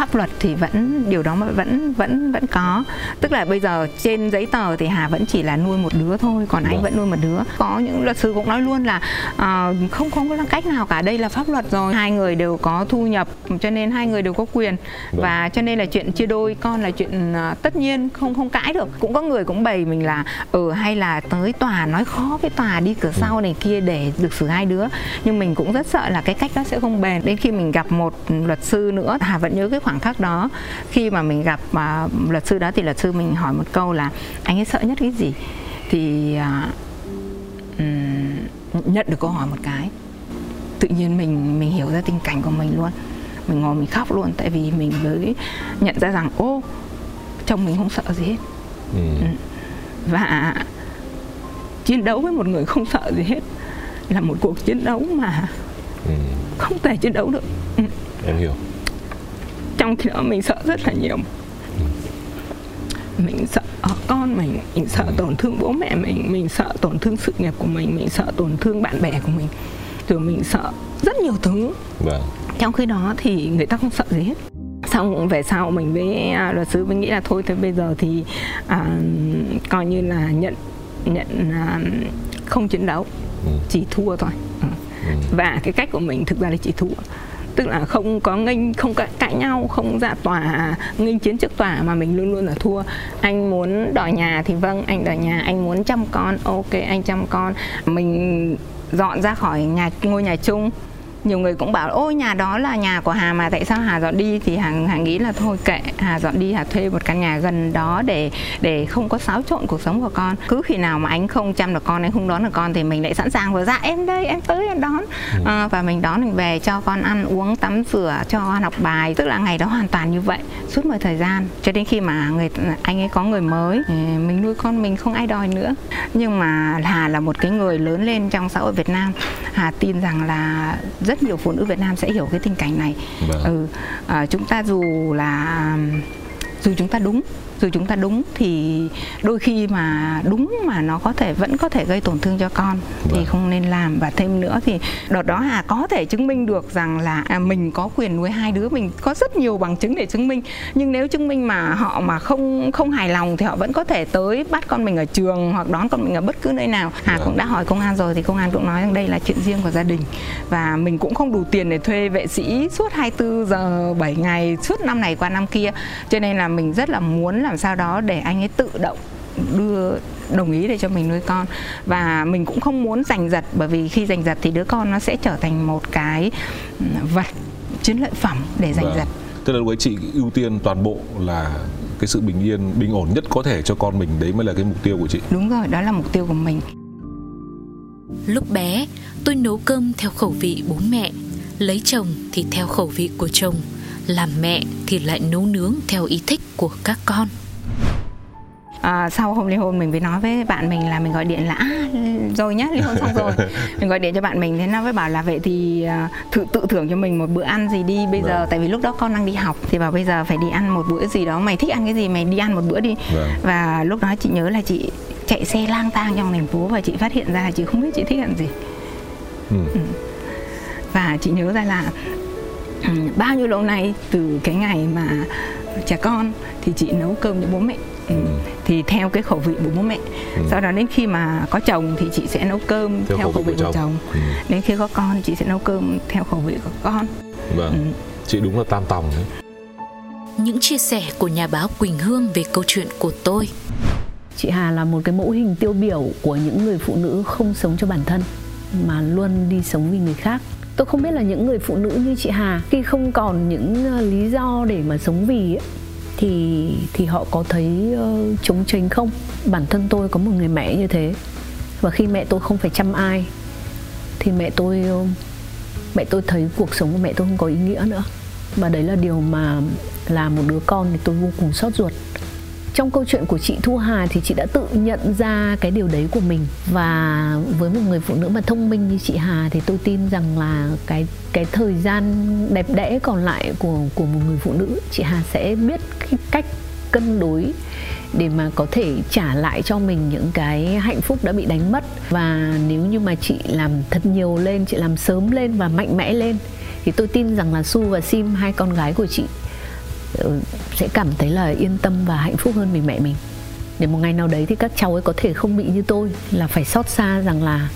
pháp luật thì vẫn điều đó vẫn vẫn vẫn có. Tức là bây giờ trên giấy tờ thì hà vẫn chỉ là nuôi một đứa thôi còn anh vâng. vẫn nuôi một đứa. Có những luật sư cũng nói luôn là uh, không không có cách nào cả đây là pháp luật rồi. Hai người đều có thu nhập cho nên hai người đều có quyền. Vâng. và cho nên là chuyện chia đôi con là chuyện uh, tất nhiên không không cãi được. Cũng có người cũng bày mình là ừ hay là tới tòa nói khó với tòa đi cửa ừ. sau này kia để được xử hai đứa. Nhưng mình cũng rất sợ là cái cách đó sẽ không bền. Đến khi mình gặp một luật sư nữa hà vẫn nhớ cái khoảnh khắc đó khi mà mình gặp uh, luật sư đó thì luật sư mình hỏi một câu là anh ấy sợ nhất cái gì thì uh, nhận được câu hỏi một cái tự nhiên mình mình hiểu ra tình cảnh của mình luôn mình ngồi mình khóc luôn tại vì mình mới nhận ra rằng ô chồng mình không sợ gì hết ừ. ừ. và chiến đấu với một người không sợ gì hết là một cuộc chiến đấu mà ừ. không thể chiến đấu được ừ. em hiểu trong khi đó mình sợ rất là nhiều mình sợ con mình mình sợ tổn thương bố mẹ mình mình sợ tổn thương sự nghiệp của mình mình sợ tổn thương bạn bè của mình rồi mình sợ rất nhiều thứ vâng. trong khi đó thì người ta không sợ gì hết xong về sau mình với à, luật sư mới nghĩ là thôi thế bây giờ thì à, coi như là nhận nhận à, không chiến đấu ừ. chỉ thua thôi ừ. Ừ. và cái cách của mình thực ra là chỉ thua tức là không có nghênh không cãi, cãi nhau không ra tòa nghênh chiến trước tòa mà mình luôn luôn là thua. Anh muốn đòi nhà thì vâng anh đòi nhà anh muốn chăm con ok anh chăm con. Mình dọn ra khỏi nhà ngôi nhà chung nhiều người cũng bảo ôi nhà đó là nhà của Hà mà tại sao Hà dọn đi? Thì Hà, Hà nghĩ là thôi kệ Hà dọn đi Hà thuê một căn nhà gần đó để để không có xáo trộn cuộc sống của con. Cứ khi nào mà anh không chăm được con anh không đón được con thì mình lại sẵn sàng vào dạ em đây em tới em đón. Ừ. à, và mình đón mình về cho con ăn uống tắm rửa cho con học bài. Tức là ngày đó hoàn toàn như vậy suốt một thời gian. Cho đến khi mà người anh ấy có người mới mình nuôi con mình không ai đòi nữa. Nhưng mà Hà là một cái người lớn lên trong xã hội Việt Nam. Hà tin rằng là rất nhiều phụ nữ Việt Nam sẽ hiểu cái tình cảnh này vâng. ừ, à, chúng ta dù là dù chúng ta đúng dù chúng ta đúng thì đôi khi mà đúng mà nó có thể vẫn có thể gây tổn thương cho con thì vâng. không nên làm. Và thêm nữa thì đợt đó hà có thể chứng minh được rằng là à, mình có quyền nuôi hai đứa mình có rất nhiều bằng chứng để chứng minh. Nhưng nếu chứng minh mà họ mà không không hài lòng thì họ vẫn có thể tới bắt con mình ở trường hoặc đón con mình ở bất cứ nơi nào. Hà vâng. cũng đã hỏi công an rồi thì công an cũng nói rằng đây là chuyện riêng của gia đình. Và mình cũng không đủ tiền để thuê vệ sĩ suốt 24 giờ 7 ngày suốt năm này qua năm kia. Cho nên là mình rất là muốn là làm sao đó để anh ấy tự động đưa đồng ý để cho mình nuôi con. Và mình cũng không muốn giành giật bởi vì khi giành giật thì đứa con nó sẽ trở thành một cái ừ, vật chiến lợi phẩm để giành Vâng. giật. Tức là lúc ấy chị ưu tiên toàn bộ là cái sự bình yên bình ổn nhất có thể cho con mình đấy mới là cái mục tiêu của chị. Đúng rồi đó là mục tiêu của mình. Lúc bé, tôi nấu cơm theo khẩu vị bố mẹ, lấy chồng thì theo khẩu vị của chồng, làm mẹ thì lại nấu nướng theo ý thích của các con. à, sau hôm ly hôn mình mới nói với bạn mình là mình gọi điện là à, rồi nhá ly hôn xong rồi mình gọi điện cho bạn mình thế nó mới bảo là vậy thì à, thử tự thưởng cho mình một bữa ăn gì đi bây giờ Vâng. tại vì lúc đó con đang đi học thì bảo bây giờ phải đi ăn một bữa gì đó mày thích ăn cái gì mày đi ăn một bữa đi Vâng. và lúc đó chị nhớ là chị chạy xe lang thang trong thành phố và chị phát hiện ra là chị không biết chị thích ăn gì ừ. và chị nhớ ra là ừ, bao nhiêu lâu nay từ cái ngày mà trẻ con thì chị nấu cơm cho bố mẹ Ừ. thì theo cái khẩu vị của bố mẹ Ừ. sau đó đến khi mà có chồng thì chị sẽ nấu cơm theo, khẩu vị của chồng, Ừ. đến khi có con chị sẽ nấu cơm theo khẩu vị của con vâng Ừ. chị đúng là tam tòng đấy Những chia sẻ của nhà báo Quỳnh Hương về câu chuyện của tôi Chị Hà là một cái mẫu hình tiêu biểu của những người phụ nữ không sống cho bản thân mà luôn đi sống vì người khác. Tôi không biết là những người phụ nữ như chị Hà khi không còn những ờ, lý do để mà sống vì ấy, thì thì họ có thấy ờ, uh, chống chênh không? Bản thân tôi có một người mẹ như thế và khi mẹ tôi không phải chăm ai thì mẹ tôi uh, mẹ tôi thấy cuộc sống của mẹ tôi không có ý nghĩa nữa và đấy là điều mà là một đứa con thì tôi vô cùng xót ruột trong câu chuyện của chị Thu Hà thì chị đã tự nhận ra cái điều đấy của mình. Và với một người phụ nữ mà thông minh như chị Hà thì tôi tin rằng là cái cái thời gian đẹp đẽ còn lại của của một người phụ nữ, chị Hà sẽ biết cái cách cân đối để mà có thể trả lại cho mình những cái hạnh phúc đã bị đánh mất. Và nếu như mà chị làm thật nhiều lên, chị làm sớm lên và mạnh mẽ lên thì tôi tin rằng là Su và Sim, hai con gái của chị Ờ, sẽ cảm thấy là yên tâm và hạnh phúc hơn vì mẹ mình. Để một ngày nào đấy thì các cháu ấy có thể không bị như tôi, là phải xót xa rằng là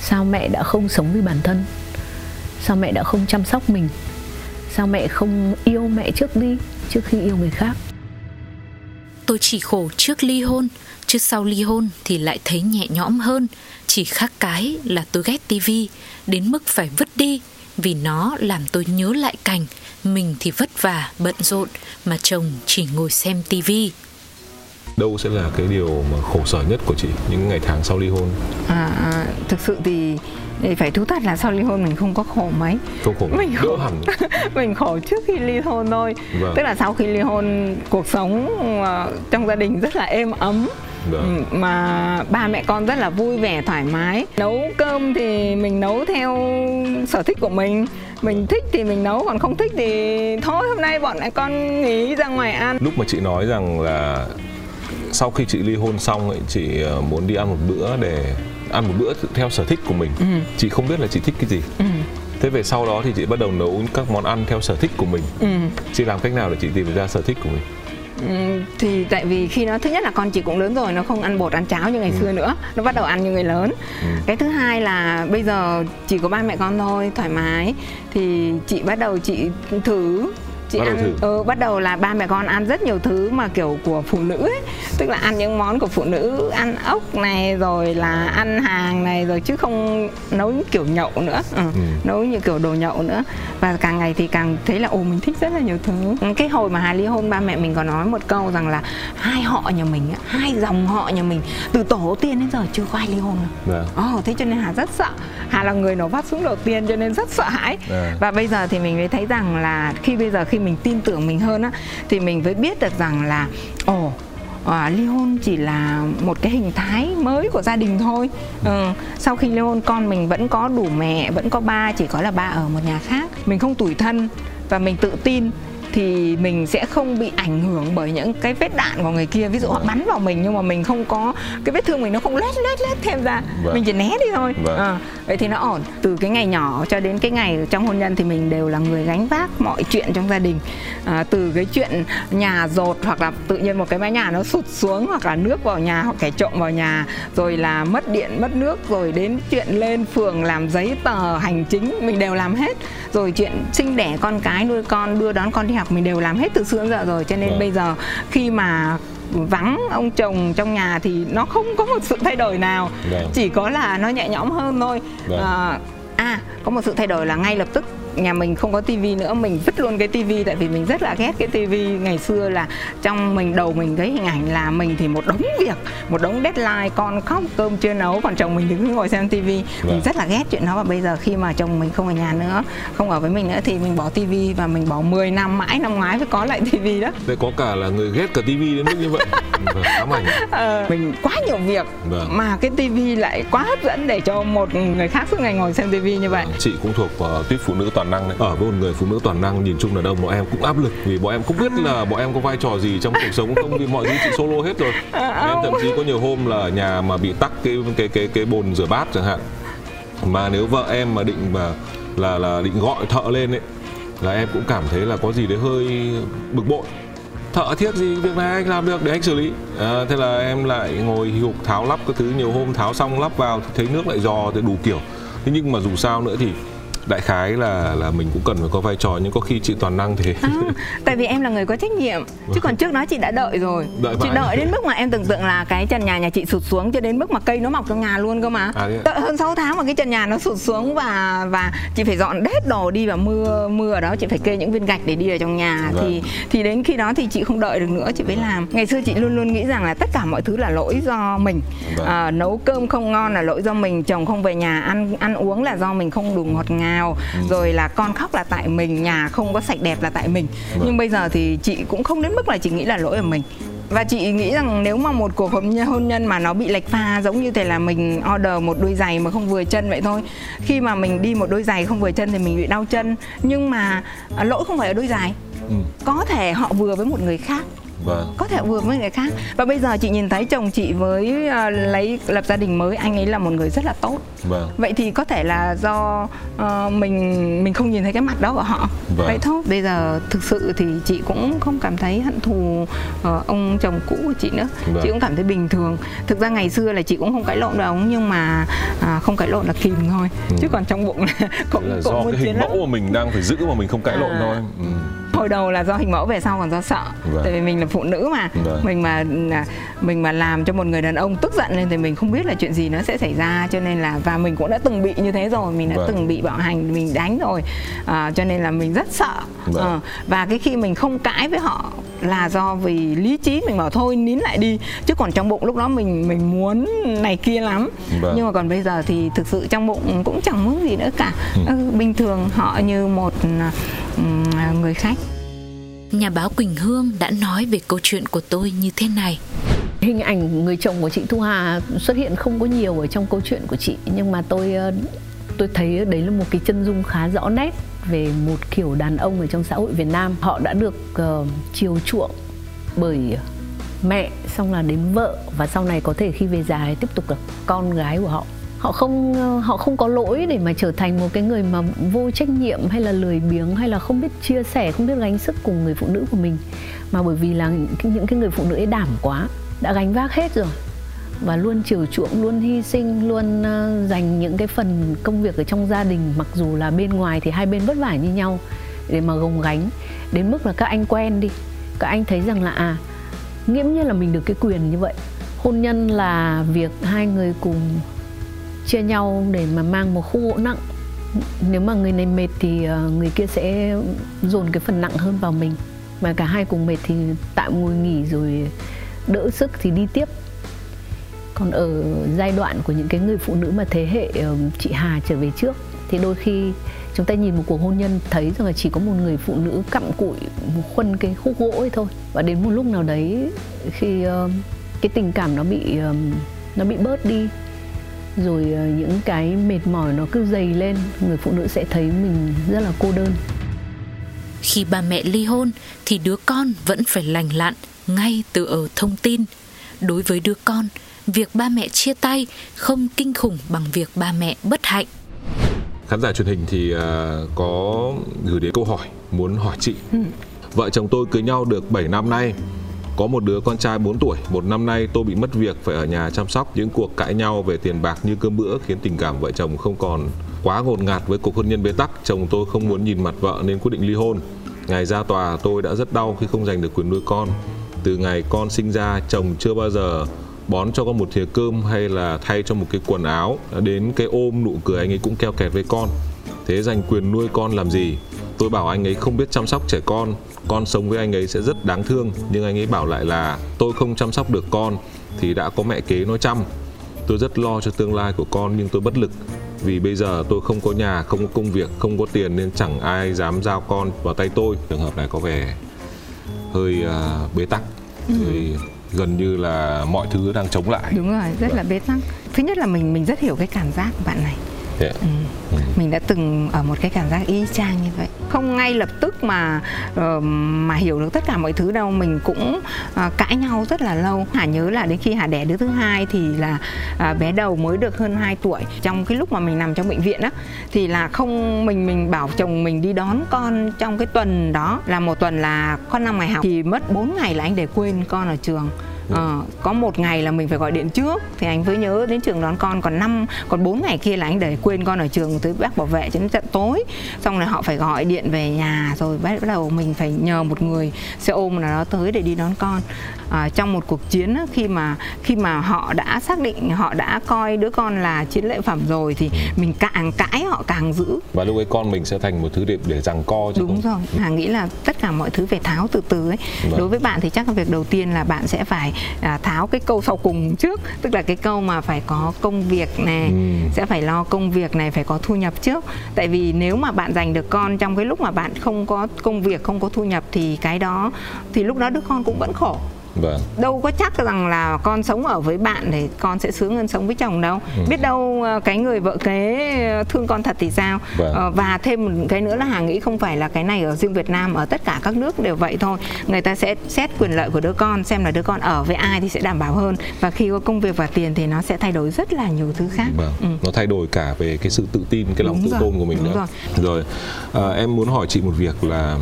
sao mẹ đã không sống vì bản thân? Sao mẹ đã không chăm sóc mình? Sao mẹ không yêu mẹ trước đi, trước khi yêu người khác? Tôi chỉ khổ trước ly hôn, Chứ sau ly hôn thì lại thấy nhẹ nhõm hơn. Chỉ khác cái là tôi ghét tivi Đến mức phải vứt đi. Vì nó làm tôi nhớ lại cảnh Mình thì vất vả, bận rộn Mà chồng chỉ ngồi xem tivi đâu sẽ là cái điều mà khổ sở nhất của chị những ngày tháng sau ly hôn? À, à, thực sự thì thì phải thú thật là sau ly hôn mình không có khổ mấy. Không khổ Mình đỡ khổ. hẳn. Mình khổ trước khi ly hôn thôi. Vâng. tức là sau khi ly hôn cuộc sống ờ, trong gia đình rất là êm ấm Ừ, mà ba mẹ con rất là vui vẻ thoải mái. Nấu cơm thì mình nấu theo sở thích của mình. Mình thích thì mình nấu còn không thích thì thôi hôm nay bọn con nghỉ ra ngoài ăn. Lúc mà chị nói rằng là sau khi chị ly hôn xong ấy, chị ờ, muốn đi ăn một bữa để ăn một bữa theo sở thích của mình. Ừ. chị không biết là chị thích cái gì. Thế về sau đó thì chị bắt đầu nấu các món ăn theo sở thích của mình. Ừ. chị làm cách nào để chị tìm ra sở thích của mình Ừ, thì tại vì khi nó thứ nhất là con chị cũng lớn rồi nó không ăn bột ăn cháo như ngày Ừ. xưa nữa. Nó bắt đầu ăn như người lớn. Cái thứ hai là bây giờ chỉ có ba mẹ con thôi thoải mái. Thì chị bắt đầu chị thử chị Bắt đầu ăn thử. ừ, bắt đầu là ba mẹ con ăn rất nhiều thứ mà kiểu của phụ nữ ấy tức là ăn những món của phụ nữ ăn ốc này rồi là ăn hàng này rồi chứ không nấu những kiểu nhậu nữa ừ. Ừ. nấu như kiểu đồ nhậu nữa và càng ngày thì càng thấy là ồ mình thích rất là nhiều thứ Ừ, cái hồi mà Hà ly hôn ba mẹ mình có nói một câu rằng là hai họ nhà mình hai dòng họ nhà mình từ tổ tiên đến giờ chưa có ai ly hôn đâu Vâng. Ồ, thế cho nên Hà rất sợ Hà là người nổ phát súng đầu tiên cho nên rất sợ hãi À. Và bây giờ thì mình mới thấy rằng là Khi bây giờ khi mình tin tưởng mình hơn á Thì mình mới biết được rằng là Ồ À, ly hôn chỉ là một cái hình thái mới của gia đình thôi ừ. sau khi ly hôn con mình vẫn có đủ mẹ vẫn có ba chỉ có là ba ở một nhà khác mình không tủi thân và mình tự tin thì mình sẽ không bị ảnh hưởng bởi những cái vết đạn của người kia. Ví dụ họ bắn vào mình nhưng mà mình không có cái vết thương mình nó không lết lết lết thêm ra. Vâng. mình chỉ né đi thôi. Vâng. Ờ, vậy thì nó ổn. Từ cái ngày nhỏ cho đến cái ngày trong hôn nhân thì mình đều là người gánh vác mọi chuyện trong gia đình. À, từ cái chuyện nhà dột hoặc là tự nhiên một cái mái nhà nó sụt xuống hoặc là nước vào nhà hoặc kẻ trộm vào nhà rồi là mất điện mất nước rồi đến chuyện lên phường làm giấy tờ hành chính mình đều làm hết. Rồi chuyện sinh đẻ con cái nuôi con đưa đón con đi học mình đều làm hết từ xưa đến giờ rồi cho nên Vâng. bây giờ khi mà vắng ông chồng trong nhà thì nó không có một sự thay đổi nào Vâng. chỉ có là nó nhẹ nhõm hơn thôi Vâng. à, à có một sự thay đổi là ngay lập tức nhà mình không có tivi nữa mình vứt luôn cái tivi tại vì mình rất là ghét cái tivi ngày xưa là trong mình đầu mình thấy hình ảnh là mình thì một đống việc một đống deadline con khóc cơm chưa nấu còn chồng mình cứ ngồi xem tivi Vâng. mình rất là ghét chuyện đó và bây giờ khi mà chồng mình không ở nhà nữa không ở với mình nữa thì mình bỏ tivi và mình bỏ 10 năm mãi năm ngoái mới có lại tivi đó Đây có cả là người ghét cả tivi đến mức như vậy. Vâng, ám ảnh. Ờ, mình quá nhiều việc Vâng. mà cái tivi lại quá hấp dẫn để cho một người khác suốt ngày ngồi xem tivi như vậy Chị cũng thuộc vào tuyết phụ nữ toàn năng đấy. Ở với một người phụ nữ toàn năng nhìn chung là đông bọn em cũng áp lực vì bọn em không biết là bọn em có vai trò gì trong cuộc sống không vì mọi thứ chị solo hết rồi. Em thậm chí có nhiều hôm là ở nhà mà bị tắc cái cái cái cái bồn rửa bát chẳng hạn. Mà nếu vợ em mà định mà là là định gọi thợ lên ấy là em cũng cảm thấy là có gì đấy hơi bực bội thợ thiết gì việc này anh làm được để anh xử lý à, thế là em lại ngồi hì hục tháo lắp cái thứ nhiều hôm tháo xong lắp vào thì thấy nước lại giò thì đủ kiểu thế nhưng mà dù sao nữa thì đại khái là là mình cũng cần phải có vai trò nhưng có khi chị toàn năng thì À, tại vì em là người có trách nhiệm. Chứ còn trước đó chị đã đợi rồi. Đợi chị đợi đến mức mà em tưởng tượng là cái trần nhà nhà chị sụt xuống cho đến mức mà cây nó mọc trong nhà luôn cơ mà. À, thế đợi hơn 6 tháng mà cái trần nhà nó sụt xuống và và chị phải dọn hết đồ đi và mưa mưa ở đó. Chị phải kê những viên gạch để đi ở trong nhà. Vâng. thì thì đến khi đó thì chị không đợi được nữa chị phải làm. Ngày xưa chị luôn luôn nghĩ rằng là tất cả mọi thứ là lỗi do mình. Vâng. à, nấu cơm không ngon là lỗi do mình chồng không về nhà ăn ăn uống là do mình không đủ ngọt ngào rồi là con khóc là tại mình nhà không có sạch đẹp là tại mình. Vâng. nhưng bây giờ thì chị cũng không đến mức là chị nghĩ là lỗi ở mình. Và chị nghĩ rằng nếu mà một cuộc hôn nhân, hôn nhân mà nó bị lệch pha giống như thế là mình order một đôi giày mà không vừa chân vậy thôi. Khi mà mình đi một đôi giày không vừa chân thì mình bị đau chân. Nhưng mà à, lỗi không phải ở đôi giày. Ừ, có thể họ vừa với một người khác vâng. Có thể vừa với người khác. Và bây giờ chị nhìn thấy chồng chị với à, lấy lập gia đình mới anh ấy là một người rất là tốt. Vâng. Vậy thì có thể là do ờ, mình mình không nhìn thấy cái mặt đó của họ. Vâng. vậy thôi. Bây giờ thực sự thì chị cũng không cảm thấy hận thù ờ, ông chồng cũ của chị nữa. Vâng. chị cũng cảm thấy bình thường. Thực ra ngày xưa là chị cũng không cãi lộn ông nhưng mà à, không cãi lộn là kìm thôi. Chứ còn trong bụng là cũng là cũng do cái hình mẫu mà mình đang phải giữ mà mình không cãi lộn À. thôi. Ừ. hồi đầu là do hình mẫu về sau còn do sợ Vâng. tại vì mình là phụ nữ mà Vâng. mình mà à, mình mà làm cho một người đàn ông tức giận lên thì mình không biết là chuyện gì nó sẽ xảy ra cho nên là và mình cũng đã từng bị như thế rồi mình đã Vâng. từng bị bạo hành mình đánh rồi à, cho nên là mình rất sợ Vâng. Ờ, và cái khi mình không cãi với họ là do vì lý trí mình bảo thôi nín lại đi chứ còn trong bụng lúc đó mình mình muốn này kia lắm Vâng. nhưng mà còn bây giờ thì thực sự trong bụng cũng chẳng muốn gì nữa cả Ừ. ừ, bình thường họ như một ừm, người khách Nhà báo Quỳnh Hương đã nói về câu chuyện của tôi như thế này. hình ảnh người chồng của chị Thu Hà xuất hiện không có nhiều ở trong câu chuyện của chị nhưng mà tôi ờ, tôi thấy đấy là một cái chân dung khá rõ nét về một kiểu đàn ông ở trong xã hội Việt Nam. Họ đã được ờ, chiều chuộng bởi mẹ xong là đến vợ và sau này có thể khi về già thì tiếp tục là con gái của họ họ không họ không có lỗi để mà trở thành một cái người mà vô trách nhiệm hay là lười biếng hay là không biết chia sẻ, không biết gánh sức cùng người phụ nữ của mình. Mà bởi vì là những cái- người phụ nữ ấy đảm quá, đã gánh vác hết rồi. Và luôn chiều chuộng, luôn hy sinh, luôn ờ, dành những cái phần công việc ở trong gia đình, mặc dù là bên ngoài thì hai bên vất vả như nhau, để mà gồng gánh. Đến mức là các anh quen đi, các anh thấy rằng là à nghiễm nhiên là mình được cái quyền như vậy. Hôn nhân là việc hai người cùng chia nhau để mà mang một khu gỗ nặng. Nếu mà người này mệt thì ờ, người kia sẽ dồn cái phần nặng hơn vào mình. Mà cả hai cùng mệt thì tạm ngồi nghỉ rồi đỡ sức thì đi tiếp. Còn ở giai đoạn của những cái người phụ nữ mà thế hệ ờ, chị Hà trở về trước, thì đôi khi chúng ta nhìn một cuộc hôn nhân thấy rằng là chỉ có một người phụ nữ cặm cụi, khuân cái khúc gỗ ấy thôi. Và đến một lúc nào đấy khi ờ, cái tình cảm nó bị nó bị bớt đi rồi ờ, những cái mệt mỏi nó cứ dày lên người phụ nữ sẽ thấy mình rất là cô đơn Khi ba mẹ ly hôn thì đứa con vẫn phải lành lặn ngay từ ở thông tin. Đối với đứa con, việc ba mẹ chia tay không kinh khủng bằng việc ba mẹ bất hạnh. khán giả truyền hình thì à, có gửi đến câu hỏi muốn hỏi chị vợ chồng tôi cưới nhau được 7 năm nay có một đứa con trai 4 tuổi, một năm nay tôi bị mất việc phải ở nhà chăm sóc. Những cuộc cãi nhau về tiền bạc như cơm bữa khiến tình cảm vợ chồng không còn quá ngột ngạt với cuộc hôn nhân bế tắc. Chồng tôi không muốn nhìn mặt vợ nên quyết định ly hôn. Ngày ra tòa, tôi đã rất đau khi không giành được quyền nuôi con. Từ ngày con sinh ra, chồng chưa bao giờ bón cho con một thìa cơm hay là thay cho một cái quần áo. Đến cái ôm nụ cười anh ấy cũng keo kẹt với con. Thế giành quyền nuôi con làm gì? Tôi bảo anh ấy không biết chăm sóc trẻ con. Con sống với anh ấy sẽ rất đáng thương. Nhưng anh ấy bảo lại là tôi không chăm sóc được con thì đã có mẹ kế nó chăm. Tôi rất lo cho tương lai của con nhưng tôi bất lực. Vì bây giờ tôi không có nhà không có công việc không có tiền nên chẳng ai dám giao con vào tay tôi. Trường hợp này có vẻ hơi uh, bế tắc. Ừ. gần như là mọi thứ đang chống lại. Đúng rồi rất là bế tắc. Thứ nhất là mình mình rất hiểu cái cảm giác của bạn này yeah. ừ. Ừ. mình đã từng ở một cái cảm giác y chang như vậy. Không ngay lập tức mà uh, mà hiểu được tất cả mọi thứ đâu. Mình cũng uh, cãi nhau rất là lâu. Hà nhớ là đến khi hà đẻ đứa thứ hai thì là uh, bé đầu mới được hơn 2 tuổi. Trong cái lúc mà mình nằm trong bệnh viện á thì là không mình mình bảo chồng mình đi đón con trong cái tuần đó. Là một tuần là con năm ngày học. Thì mất 4 ngày là anh để quên con ở trường à, có một ngày là mình phải gọi điện trước thì anh mới nhớ đến trường đón con còn năm còn bốn ngày kia là anh để quên con ở trường tới bác bảo vệ cho đến tận tối xong rồi họ phải gọi điện về nhà rồi bắt đầu mình phải nhờ một người xe ôm nào đó tới để đi đón con à, trong một cuộc chiến khi mà khi mà họ đã xác định họ đã coi đứa con là chiến lợi phẩm rồi thì ừ. mình càng cãi họ càng giữ và lúc ấy con mình sẽ thành một thứ để để rằng co chứ đúng không? rồi hà nghĩ là tất cả mọi thứ phải tháo từ từ ấy vâng. đối với bạn thì chắc là việc đầu tiên là bạn sẽ phải à, tháo cái câu sau cùng trước. Tức là cái câu mà phải có công việc này ừ. sẽ phải lo công việc này phải có thu nhập trước. Tại vì nếu mà bạn giành được con trong cái lúc mà bạn không có công việc không có thu nhập thì cái đó thì lúc đó đứa con cũng vẫn khổ Vâng. Đâu có chắc rằng là con sống ở với bạn để con sẽ sướng hơn sống với chồng đâu. Ừ. Biết đâu ờ, cái người vợ kế ờ, thương con thật thì sao? Vâng. Ờ, và thêm một cái nữa là Hà nghĩ không phải là cái này ở riêng Việt Nam ở tất cả các nước đều vậy thôi. Người ta sẽ xét quyền lợi của đứa con xem là đứa con ở với ai thì sẽ đảm bảo hơn và khi có công việc và tiền thì nó sẽ thay đổi rất là nhiều thứ khác. Vâng. Ừ. Nó thay đổi cả về cái sự tự tin, cái lòng Đúng tự rồi. tôn của mình Đúng nữa. Rồi. rồi. À, em muốn hỏi chị một việc là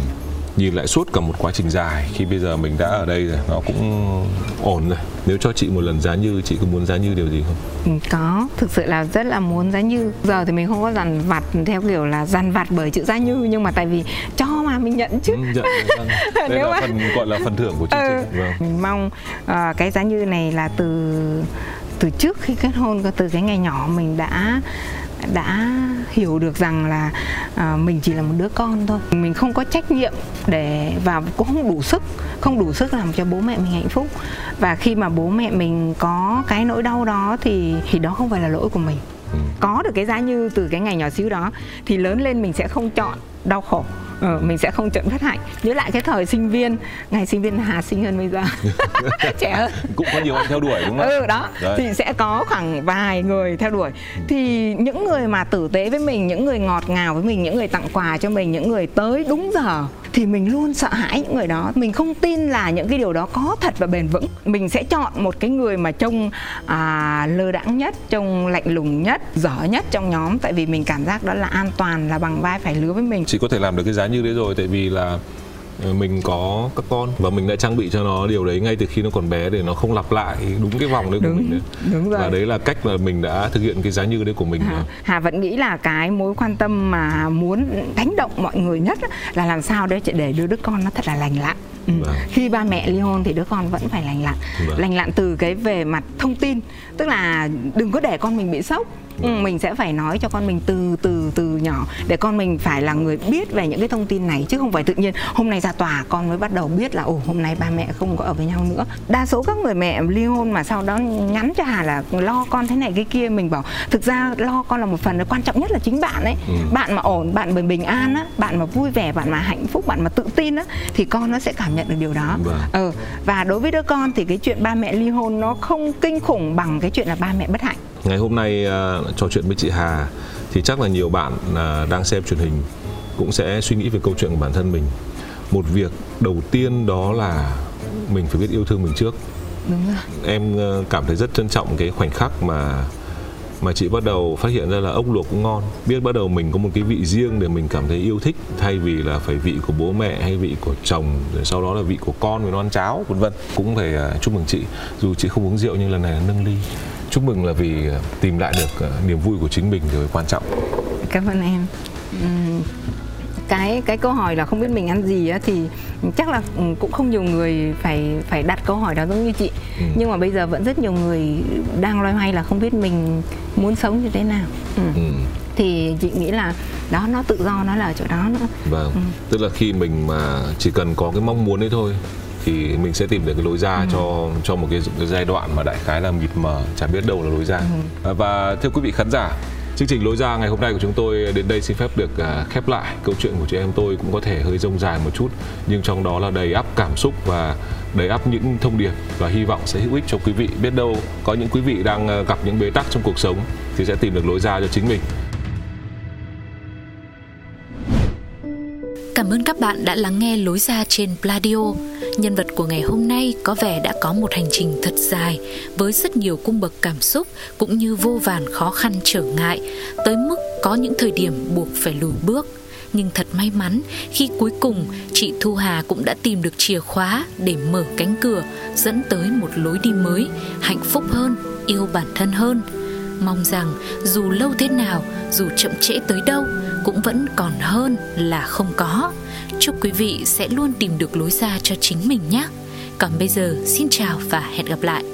nhìn lại suốt cả một quá trình dài khi bây giờ mình đã ở đây rồi nó cũng ổn rồi. Nếu cho chị một lần giá như chị có muốn giá như điều gì không? Ừ, có. Thực sự là rất là muốn giá như. Giờ thì mình không có dằn vặt theo kiểu là dằn vặt bởi chữ giá như nhưng mà tại vì cho mà mình nhận chứ. Ừ, dạ, đây nếu là mà... phần gọi là phần thưởng của chương ừ, trình vâng. mình mong uh, cái giá như này là từ từ trước khi kết hôn từ cái ngày nhỏ mình đã đã hiểu được rằng là à, mình chỉ là một đứa con thôi. Mình không có trách nhiệm để và cũng không đủ sức không đủ sức làm cho bố mẹ mình hạnh phúc. Và khi mà bố mẹ mình có cái nỗi đau đó thì thì đó không phải là lỗi của mình. Ừ. có được cái giá như từ cái ngày nhỏ xíu đó thì lớn lên mình sẽ không chọn đau khổ ừ, mình sẽ không chọn bất hạnh nhớ lại cái thời sinh viên ngày sinh viên hà sinh hơn bây giờ. Trẻ hơn. Cũng có nhiều anh theo đuổi đúng không? Ừ đó. Đấy. thì sẽ có khoảng vài người theo đuổi. Thì những người mà tử tế với mình những người ngọt ngào với mình những người tặng quà cho mình những người tới đúng giờ thì mình luôn sợ hãi những người đó. Mình không tin là những cái điều đó có thật và bền vững. Mình sẽ chọn một cái người mà trông à, lơ đãng nhất trông lạnh lùng nhất dở nhất trong nhóm tại vì mình cảm giác đó là an toàn là bằng vai phải lứa với mình. Chị có thể làm được cái giá như đấy rồi tại vì là mình có các con và mình đã trang bị cho nó điều đấy ngay từ khi nó còn bé để nó không lặp lại đúng cái vòng đấy của đúng, mình đấy. đúng rồi. và đấy là cách mà mình đã thực hiện cái giá như đấy của mình Hà, Hà vẫn nghĩ là cái mối quan tâm mà muốn đánh động mọi người nhất là làm sao để để đưa đứa con nó thật là lành lặn Ừ. Vâng. khi ba mẹ ly hôn thì đứa con vẫn phải lành lặn vâng. lành lặn từ cái về mặt thông tin tức là đừng có để con mình bị sốc ừ, vâng. mình sẽ phải nói cho con mình từ từ từ nhỏ để con mình phải là người biết về những cái thông tin này chứ không phải tự nhiên hôm nay ra tòa con mới bắt đầu biết là ồ hôm nay ba mẹ không có ở với nhau nữa đa số các người mẹ ly hôn mà sau đó nhắn cho hà là lo con thế này cái kia mình bảo thực ra lo con là một phần quan trọng nhất là chính bạn ấy ừ. bạn mà ổn bạn bình bình an á bạn mà vui vẻ bạn mà hạnh phúc bạn mà tự tin á thì con nó sẽ cảm nhận được điều đó vâng. ừ. và đối với đứa con thì cái chuyện ba mẹ ly hôn nó không kinh khủng bằng cái chuyện là ba mẹ bất hạnh ngày hôm nay uh, trò chuyện với chị Hà thì chắc là nhiều bạn uh, đang xem truyền hình cũng sẽ suy nghĩ về câu chuyện của bản thân mình. Một việc đầu tiên đó là mình phải biết yêu thương mình trước. Đúng rồi. em uh, cảm thấy rất trân trọng cái khoảnh khắc mà mà chị bắt đầu phát hiện ra là ốc luộc cũng ngon. Biết bắt đầu mình có một cái vị riêng để mình cảm thấy yêu thích thay vì là phải vị của bố mẹ hay vị của chồng rồi sau đó là vị của con rồi nó ăn cháo vân vân. Cũng phải chúc mừng chị. Dù chị không uống rượu nhưng lần này là nâng ly chúc mừng là vì uh, tìm lại được uh, niềm vui của chính mình rồi quan trọng cảm ơn em cái cái câu hỏi là không biết mình ăn gì á thì chắc là cũng không nhiều người phải phải đặt câu hỏi đó giống như chị ừ. nhưng mà bây giờ vẫn rất nhiều người đang loay hoay là không biết mình muốn sống như thế nào ừ. Ừ. thì chị nghĩ là đó nó tự do nó là ở chỗ đó nữa vâng ừ. tức là khi mình mà chỉ cần có cái mong muốn đấy thôi thì mình sẽ tìm được cái lối ra ừ. cho cho một cái, cái giai đoạn mà đại khái là mịt mờ chẳng biết đâu là lối ra ừ. và thưa quý vị khán giả Chương trình lối ra ngày hôm nay của chúng tôi đến đây xin phép được uh, khép lại. Câu chuyện của chị em tôi cũng có thể hơi rông dài một chút, nhưng trong đó là đầy ắp cảm xúc và đầy ắp những thông điệp và hy vọng sẽ hữu ích cho quý vị. Biết đâu có những quý vị đang uh, gặp những bế tắc trong cuộc sống thì sẽ tìm được lối ra cho chính mình. Cảm ơn các bạn đã lắng nghe lối ra trên Pladio. Nhân vật của ngày hôm nay có vẻ đã có một hành trình thật dài với rất nhiều cung bậc cảm xúc cũng như vô vàn khó khăn trở ngại, tới mức có những thời điểm buộc phải lùi bước. Nhưng thật may mắn khi cuối cùng chị Thu Hà cũng đã tìm được chìa khóa để mở cánh cửa dẫn tới một lối đi mới, hạnh phúc hơn, yêu bản thân hơn. Mong rằng dù lâu thế nào, dù chậm trễ tới đâu cũng vẫn còn hơn là không có. Chúc quý vị sẽ luôn tìm được lối ra cho chính mình nhé. Còn bây giờ, xin chào và hẹn gặp lại.